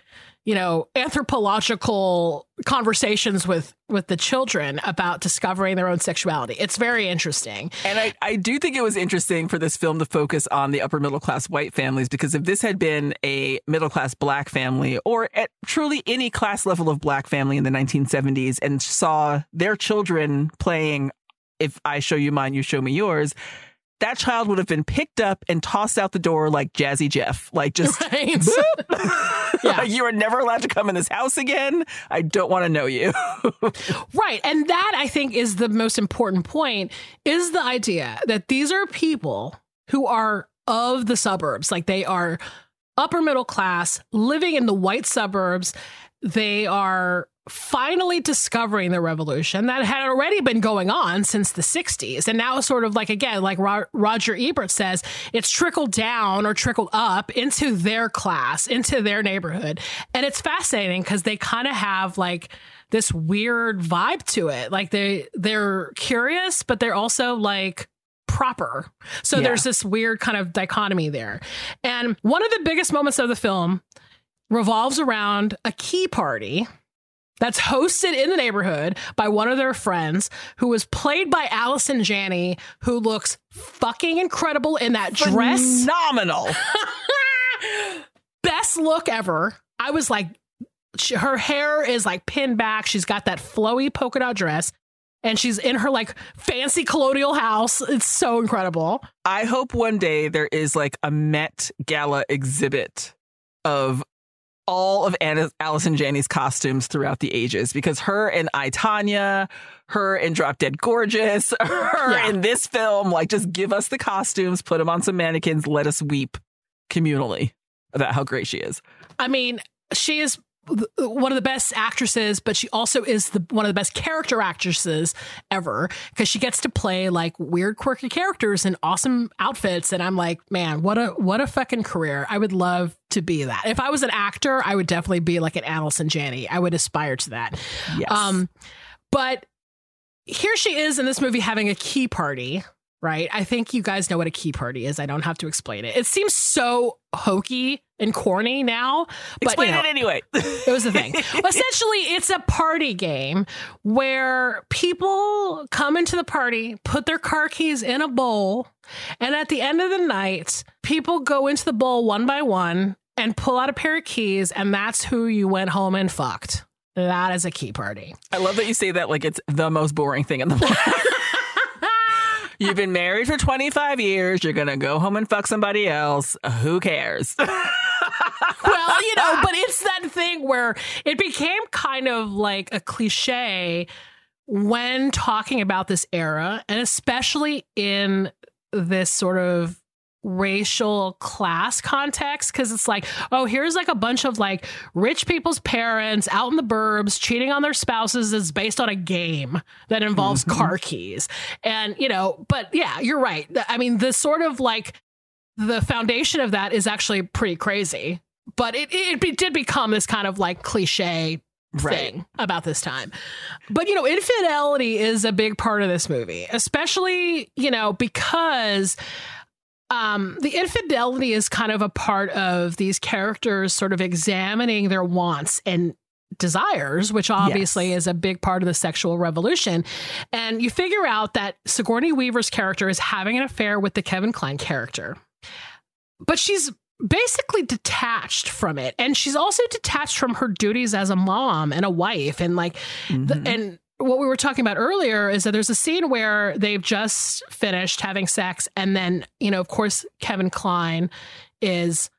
Speaker 1: you know, anthropological conversations with with the children about discovering their own sexuality. It's very interesting.
Speaker 2: And I, I do think it was interesting for this film to focus on the upper middle class white families because if this had been a middle class black family or at truly any class level of black family in the 1970s and saw their children playing if I show you mine, you show me yours, that child would have been picked up and tossed out the door like Jazzy Jeff. Like just
Speaker 1: Right? Yeah.
Speaker 2: you are never allowed to come in this house again. I don't want to know you.
Speaker 1: Right. And that I think is the most important point is the idea that these are people who are of the suburbs. Like they are upper middle class, living in the white suburbs. They are finally discovering the revolution that had already been going on since the 60s. And now, sort of like, again, like Ro- Roger Ebert says, it's trickled down or trickled up into their class, into their neighborhood. And it's fascinating because they kind of have like, this weird vibe to it. Like they they're curious, but they're also like proper. So
Speaker 2: Yeah.
Speaker 1: there's this weird kind of dichotomy there. And one of the biggest moments of the film revolves around a key party that's hosted in the neighborhood by one of their friends who was played by Allison Janney, who looks fucking incredible in that dress
Speaker 2: Phenomenal.
Speaker 1: best look ever. I was like, she, her hair is like pinned back. She's got that flowy polka dot dress and she's in her like fancy colonial house. It's so incredible.
Speaker 2: I hope one day there is like a Met Gala exhibit of all of Anna, Allison Janney's costumes throughout the ages because her and I, Tonya, her and Drop Dead Gorgeous, her
Speaker 1: Yeah.
Speaker 2: in this film, like just give us the costumes, put them on some mannequins, let us weep communally about how great she is.
Speaker 1: I mean, she is one of the best actresses, but she also is the one of the best character actresses ever because she gets to play like weird, quirky characters in awesome outfits. And I'm like, man, what a what a fucking career! I would love to be that. If I was an actor, I would definitely be like an Allison Janney. I would aspire to that.
Speaker 2: Yes.
Speaker 1: Um, but here she is in this movie having a key party, right? I think you guys know what a key party is. I don't have to explain it. It seems so hokey and corny now, but
Speaker 2: Explain
Speaker 1: you know,
Speaker 2: it anyway.
Speaker 1: it was the thing. Essentially, it's a party game where people come into the party, put their car keys in a bowl, and at the end of the night, people go into the bowl one by one and pull out a pair of keys, and that's who you went home and fucked. That is a key party.
Speaker 2: I love that you say that like it's the most boring thing in the world. You've been married for 25 years. You're going to go home and fuck somebody else. Who cares?
Speaker 1: well, you know, but it's that thing where it became kind of like a cliche when talking about this era, and especially in this sort of racial class context because it's like oh here's like a bunch of like rich people's parents out in the burbs cheating on their spouses is based on a game that involves mm-hmm. car keys. And you know but yeah you're right. I mean the sort of like the foundation of that is actually pretty crazy but it, it, it did become this kind of like cliche thing about this time. But you know, infidelity is a big part of this movie, especially, you know, because um the infidelity is kind of a part of these characters sort of examining their wants and desires, which obviously is a big part of the sexual revolution. And you figure out that Sigourney Weaver's character is having an affair with the Kevin Kline character. But she's basically detached from it. And she's also detached from her duties as a mom and a wife. And like the, and what we were talking about earlier is that there's a scene where they've just finished having sex. And then you know of course Kevin Kline is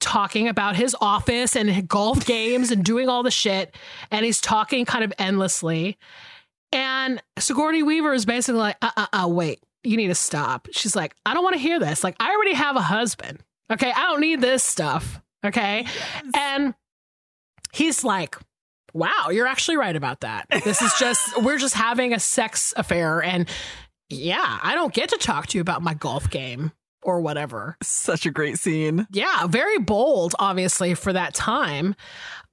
Speaker 1: talking about his office and golf games and doing all the shit. And he's talking kind of endlessly. And Sigourney Weaver is basically like uh uh uh wait you need to stop. She's like I don't want to hear this. Like I already have a husband Okay. I don't need this stuff. Okay. And he's like, wow, you're actually right about that. This is just, we're just having a sex affair. And yeah, I don't get to talk to you about my golf game or whatever.
Speaker 2: Such a great scene.
Speaker 1: Yeah, very bold, obviously, for that time.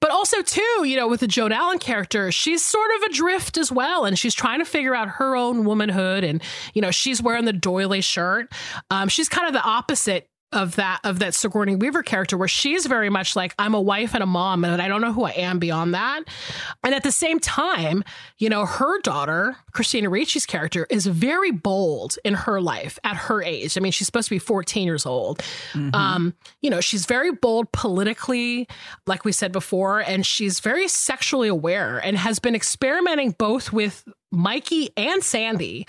Speaker 1: But also, too, you know, with the Joan Allen character, she's sort of adrift as well. And she's trying to figure out her own womanhood. And, you know, she's wearing the doily shirt. Um, she's kind of the opposite of that of that Sigourney Weaver character where she's very much like I'm a wife and a mom and I don't know who I am beyond that. And at the same time, you know, her daughter, Christina Ricci's character is very bold in her life at her age. I mean, she's supposed to be 14 years old. Um, you know, she's very bold politically, like we said before, and she's very sexually aware and has been experimenting both with Mikey and Sandy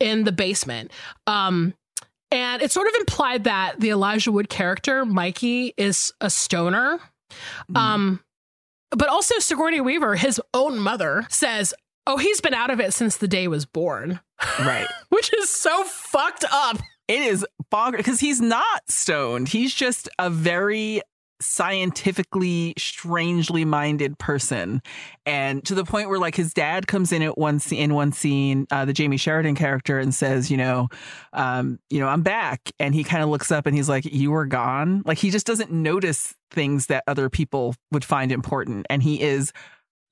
Speaker 1: in the basement. Um, and it's sort of implied that the Elijah Wood character, Mikey, is a stoner. Um, but also Sigourney Weaver, his own mother, says, Oh, he's been out of it since the day he was born,
Speaker 2: Right.
Speaker 1: which is so fucked up.
Speaker 2: It is bonkers because he's not stoned. He's just a very scientifically strangely minded person. And to the point where like his dad comes in at one scene in one scene uh, the jamey sheridan character and says you know um, you know i'm back. And he kind of looks up and he's like you were gone? Like he just doesn't notice things that other people would find important. And he is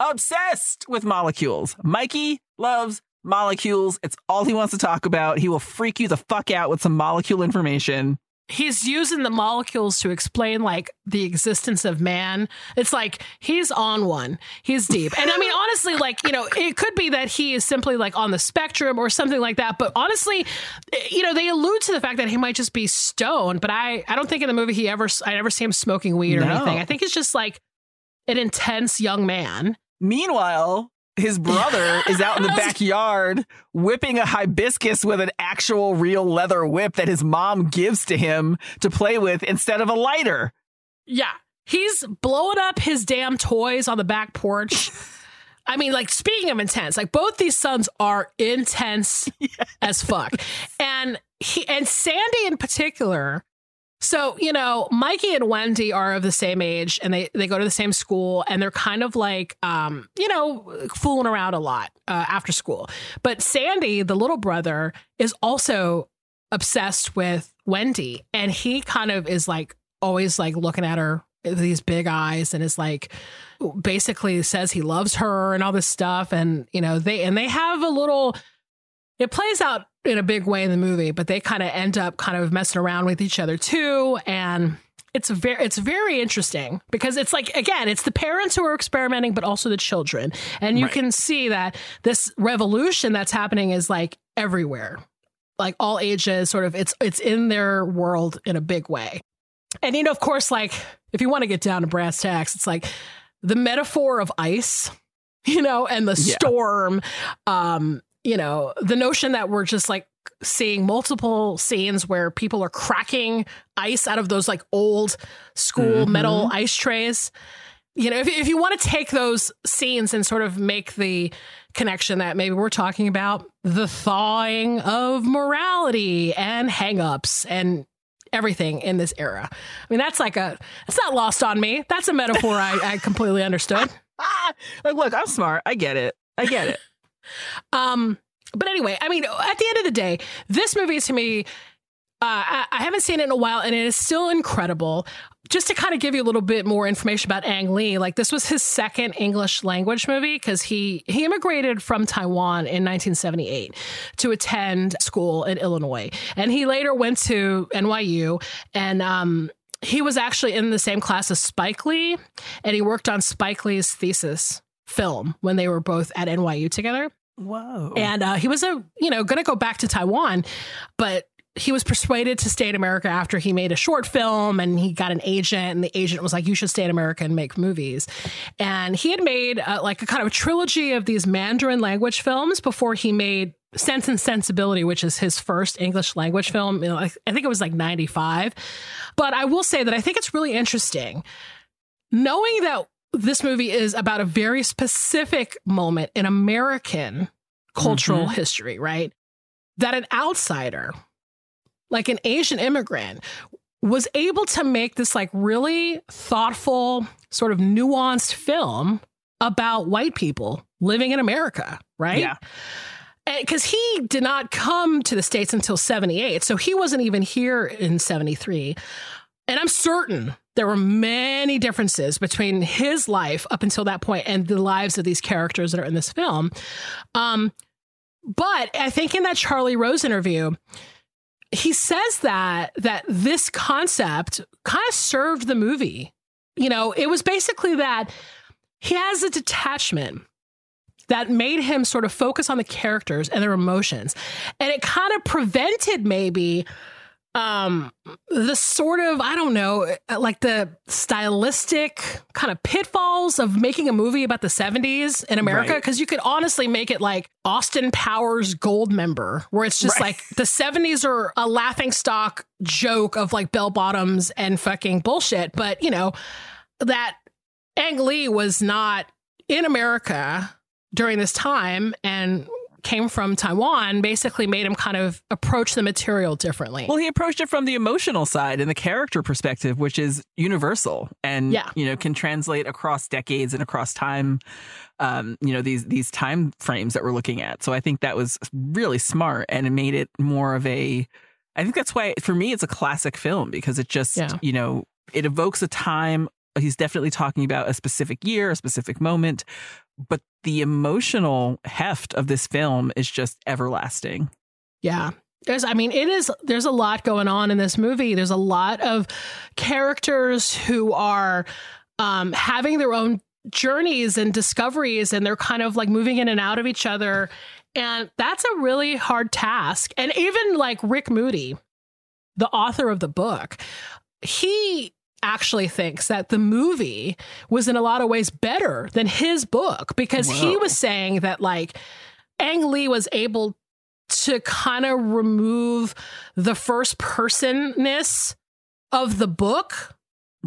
Speaker 2: obsessed with molecules. Mikey loves molecules. It's all he wants to talk about. He will freak you the fuck out with some molecule information
Speaker 1: He's using the molecules to explain like the existence of man. It's like he's on one. He's deep. And I mean, honestly, like, you know, it could be that he is simply like on the spectrum or something like that. But honestly, you know, they allude to the fact that he might just be stoned. But I, I don't think in the movie he ever, I never see him smoking weed or
Speaker 2: No.
Speaker 1: anything. I think he's just like an intense young man.
Speaker 2: Meanwhile, his brother is out in the backyard whipping a hibiscus with an actual real leather whip that his mom gives to him to play with instead of a lighter.
Speaker 1: Yeah. He's blowing up his damn toys on the back porch. I mean, like speaking of intense, like both these sons are intense yes. as fuck. And he and Sandy in particular. So, you know, Mikey and Wendy are of the same age and they, they go to the same school and they're kind of like, um, you know, fooling around a lot uh, after school. But Sandy, the little brother, is also obsessed with Wendy and he kind of is like always like looking at her these big eyes and is like basically says he loves her and all this stuff and you know they and they have a little it plays out in a big way in the movie but they kind of end up kind of messing around with each other too and it's very it's very interesting because it's like again it's the parents who are experimenting but also the children and you right. can see that this revolution that's happening is like everywhere like all ages sort of it's it's in their world in a big way and you know of course like if you want to get down to brass tacks it's like the metaphor of ice, you know, and the yeah. storm, um, you know, the notion that we're just like seeing multiple scenes where people are cracking ice out of those like old school mm-hmm. metal ice trays. You know, if, if you want to take those scenes and sort of make the connection that maybe we're talking about the thawing of morality and hangups and everything in this era. I mean, that's like a, it's not lost on me. That's a metaphor I, I completely understood.
Speaker 2: like, look, I'm smart. I get it. I get it.
Speaker 1: Um, but anyway, I mean, at the end of the day, this movie to me uh, I, I, haven't seen it in a while, and it is still incredible. Just to kind of give you a little bit more information about Ang Lee, like this was his second English language movie because he he immigrated from Taiwan in 1978 to attend school in Illinois, and he later went to NYU and. Um, he was actually in the same class as Spike Lee, and he worked on Spike Lee's thesis film when they were both at NYU together.
Speaker 2: Whoa!
Speaker 1: And uh, he was a you know going to go back to Taiwan, but he was persuaded to stay in America after he made a short film and he got an agent and the agent was like you should stay in America and make movies. And he had made uh, like a kind of a trilogy of these Mandarin language films before he made Sense and Sensibility, which is his first English language film. You know, I, I think it was like 95. But I will say that I think it's really interesting knowing that this movie is about a very specific moment in American cultural mm-hmm. history, right? That an outsider like an Asian immigrant, was able to make this like really thoughtful, sort of nuanced film about white people living in America, right?
Speaker 2: Yeah.
Speaker 1: Because he did not come to the States until 78. So he wasn't even here in 73. And I'm certain there were many differences between his life up until that point and the lives of these characters that are in this film. Um, but I think in that Charlie Rose interview, he says that that this concept kind of served the movie. You know, it was basically that he has a detachment that made him sort of focus on the characters and their emotions. And it kind of prevented maybe um the sort of i don't know like the stylistic kind of pitfalls of making a movie about the 70s in america because right. you could honestly make it like austin powers goldmember where it's just right. like the 70s are a laughing stock joke of like bell bottoms and fucking bullshit but you know that ang lee was not in america during this time and came from Taiwan basically made him kind of approach the material differently.
Speaker 2: Well, he approached it from the emotional side and the character perspective, which is universal and yeah. you know can translate across decades and across time. Um, you know these these time frames that we're looking at. So I think that was really smart and it made it more of a. I think that's why for me it's a classic film because it just yeah. you know it evokes a time he's definitely talking about a specific year, a specific moment, but the emotional heft of this film is just everlasting.
Speaker 1: Yeah. There's, I mean, it is, there's a lot going on in this movie. There's a lot of characters who are um, having their own journeys and discoveries, and they're kind of like moving in and out of each other. And that's a really hard task. And even like Rick Moody, the author of the book, he actually thinks that the movie was in a lot of ways better than his book because he was saying that like Ang Lee was able to kind of remove the first personness of the book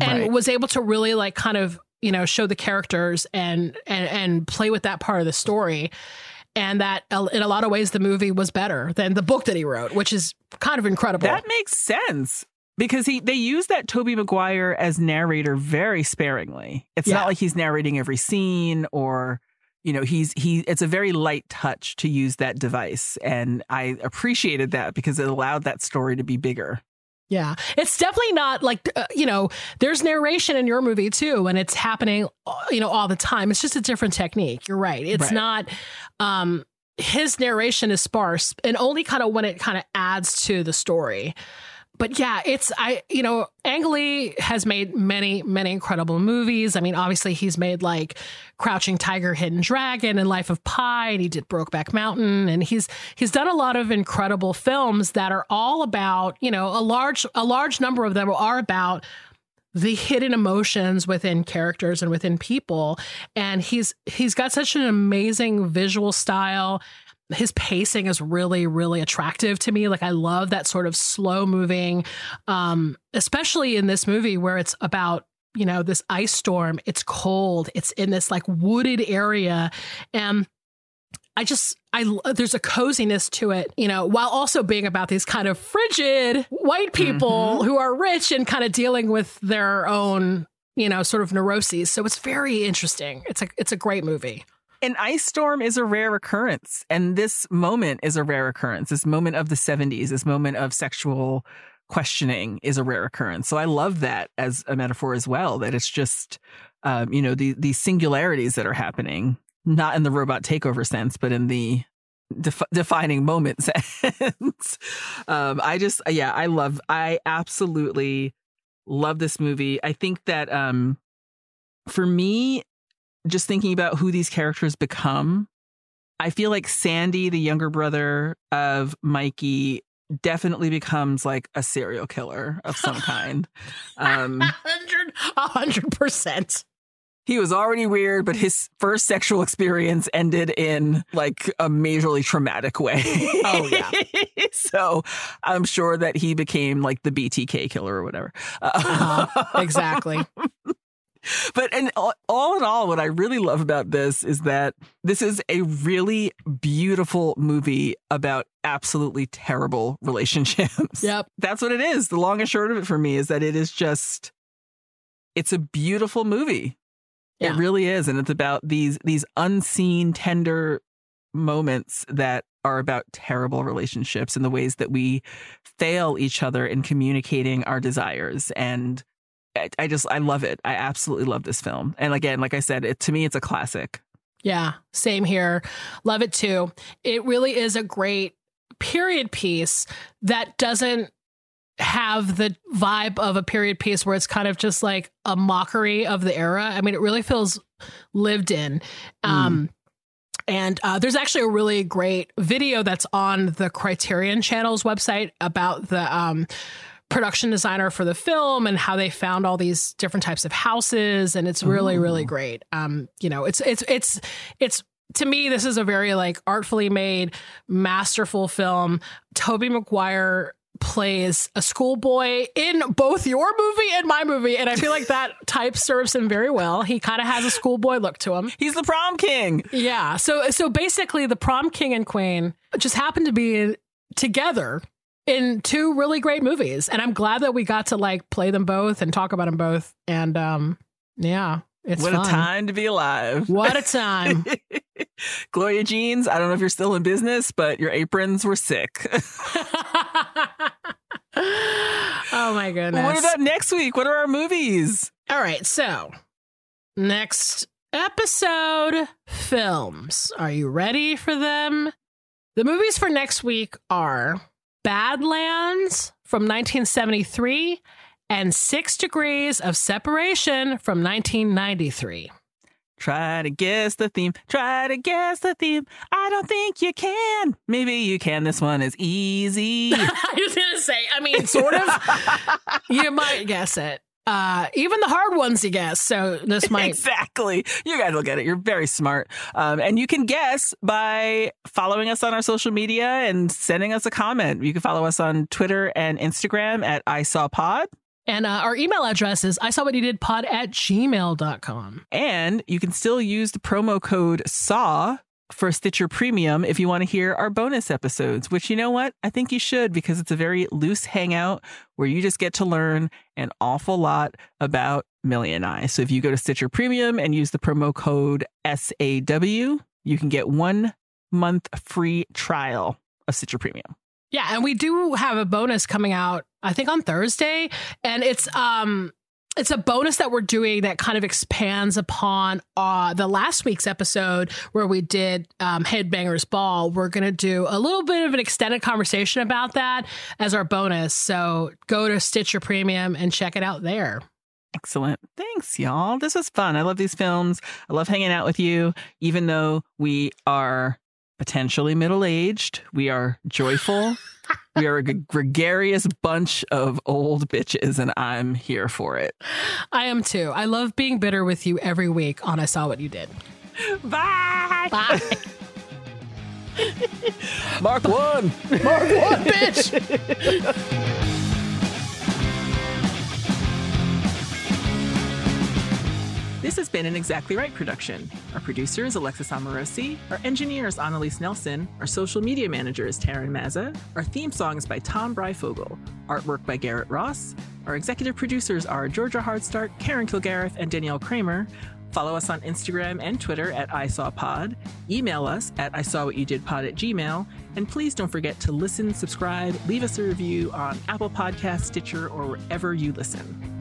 Speaker 1: and
Speaker 2: Right.
Speaker 1: was able to really like kind of you know show the characters and and and play with that part of the story and that uh, in a lot of ways the movie was better than the book that he wrote which is kind of incredible.
Speaker 2: That makes sense because he they use that Tobey Maguire as narrator very sparingly. It's
Speaker 1: Yeah.
Speaker 2: not like he's narrating every scene or you know he's he it's a very light touch to use that device and I appreciated that because it allowed that story to be bigger.
Speaker 1: Yeah, it's definitely not like uh, you know. There's narration in your movie too, and it's happening, uh, you know, all the time. It's just a different technique. You're right. It's
Speaker 2: Right.
Speaker 1: not. Um, his narration is sparse, and only kind of when it kind of adds to the story. But yeah, it's I you know, Ang Lee has made many many incredible movies. I mean, obviously he's made like Crouching Tiger, Hidden Dragon, and Life of Pi, and he did Brokeback Mountain, and he's he's done a lot of incredible films that are all about you know a large a large number of them are about the hidden emotions within characters and within people and he's he's got such an amazing visual style his pacing is really really attractive to me like i love that sort of slow moving um especially in this movie where it's about you know this ice storm it's cold it's in this like wooded area and I just I there's a coziness to it, you know, while also being about these kind of frigid white people who are rich and kind of dealing with their own, you know, sort of neuroses. So it's very interesting. It's a it's a great movie.
Speaker 2: An ice storm is a rare occurrence, and this moment is a rare occurrence. This moment of the 70s, this moment of sexual questioning is a rare occurrence. So I love that as a metaphor as well, that it's just, um, you know, the, these singularities that are happening, not in the robot takeover sense, but in the def- defining moment sense. um, I just, yeah, I love, I absolutely love this movie. I think that, um, for me, just thinking about who these characters become, I feel like Sandy, the younger brother of Mikey, definitely becomes like a serial killer of some kind. Um,
Speaker 1: hundred a hundred percent.
Speaker 2: he was already weird, but his first sexual experience ended in like a majorly traumatic way.
Speaker 1: Oh, yeah.
Speaker 2: so I'm sure that he became like the BTK killer or whatever. Uh,
Speaker 1: Uh-huh. Exactly.
Speaker 2: But and all, all in all, what I really love about this is that this is a really beautiful movie about absolutely terrible relationships.
Speaker 1: Yep.
Speaker 2: That's what it is. The long and short of it for me is that it is just it's a beautiful movie.
Speaker 1: Yeah.
Speaker 2: It really is. And it's about these these unseen tender moments that are about terrible relationships and the ways that we fail each other in communicating our desires. And I, I just I love it. I absolutely love this film. And again, like I said, it to me it's a classic.
Speaker 1: Yeah, same here. Love it too. It really is a great period piece that doesn't have the vibe of a period piece where it's kind of just like a mockery of the era. I mean, it really feels lived in. Um, and uh, there's actually a really great video that's on the Criterion Channel's website about the um, production designer for the film and how they found all these different types of houses, and it's really, really great. Um, you know, it's it's it's it's to me, this is a very like artfully made, masterful film. Tobey Maguire plays a schoolboy in both your movie and my movie, and I feel like that type serves him very well. He kind of has a schoolboy look to him.
Speaker 2: He's the prom king.
Speaker 1: Yeah. So so basically, the prom king and queen just happened to be together in two really great movies, and I'm glad that we got to like play them both and talk about them both. And um, yeah, it's
Speaker 2: what
Speaker 1: fun.
Speaker 2: a time to be alive.
Speaker 1: What a time.
Speaker 2: Gloria Jean's, I don't know if you're still in business, but your aprons were sick.
Speaker 1: oh my goodness.
Speaker 2: what about next week? What are our movies?
Speaker 1: All right, so next episode films. Are you ready for them? The movies for next week are Badlands from 1973 and Six Degrees of Separation from 1993.
Speaker 2: Try to guess the theme. Try to guess the theme. I don't think you can. Maybe you can. This one is easy.
Speaker 1: I was going to say, I mean, sort of. you might guess it. Uh, even the hard ones you guess. So this might
Speaker 2: exactly. You guys will get it. You're very smart. Um, and you can guess by following us on our social media and sending us a comment. You can follow us on Twitter and Instagram at I Saw Pod.
Speaker 1: And uh, our email address is I saw what you did pod at gmail.com.
Speaker 2: And you can still use the promo code SAW for Stitcher Premium if you want to hear our bonus episodes, which you know what? I think you should because it's a very loose hangout where you just get to learn an awful lot about Millie and I. So if you go to Stitcher Premium and use the promo code SAW, you can get one month free trial of Stitcher Premium.
Speaker 1: Yeah, and we do have a bonus coming out, I think on Thursday, and it's um it's a bonus that we're doing that kind of expands upon uh, the last week's episode where we did um, Headbangers Ball. We're going to do a little bit of an extended conversation about that as our bonus. So go to Stitcher Premium and check it out there.
Speaker 2: Excellent. Thanks, y'all. This was fun. I love these films. I love hanging out with you, even though we are potentially middle aged. We are joyful. we are a gregarious bunch of old bitches, and I'm here for it.
Speaker 1: I am too. I love being bitter with you every week on I Saw What You Did.
Speaker 2: Bye.
Speaker 1: Bye.
Speaker 2: Mark one.
Speaker 1: Mark one, bitch.
Speaker 2: This has been an Exactly Right production. Our producer is Alexis Amorosi. Our engineer is Annalise Nelson. Our social media manager is Taryn Mazza. Our theme song is by Tom Breyfogle. Artwork by Garrett Ross. Our executive producers are Georgia Hardstark, Karen Kilgariff, and Danielle Kramer. Follow us on Instagram and Twitter at ISawPod. Email us at ISawWhatYouDidPod at Gmail. And please don't forget to listen, subscribe, leave us a review on Apple Podcasts, Stitcher, or wherever you listen.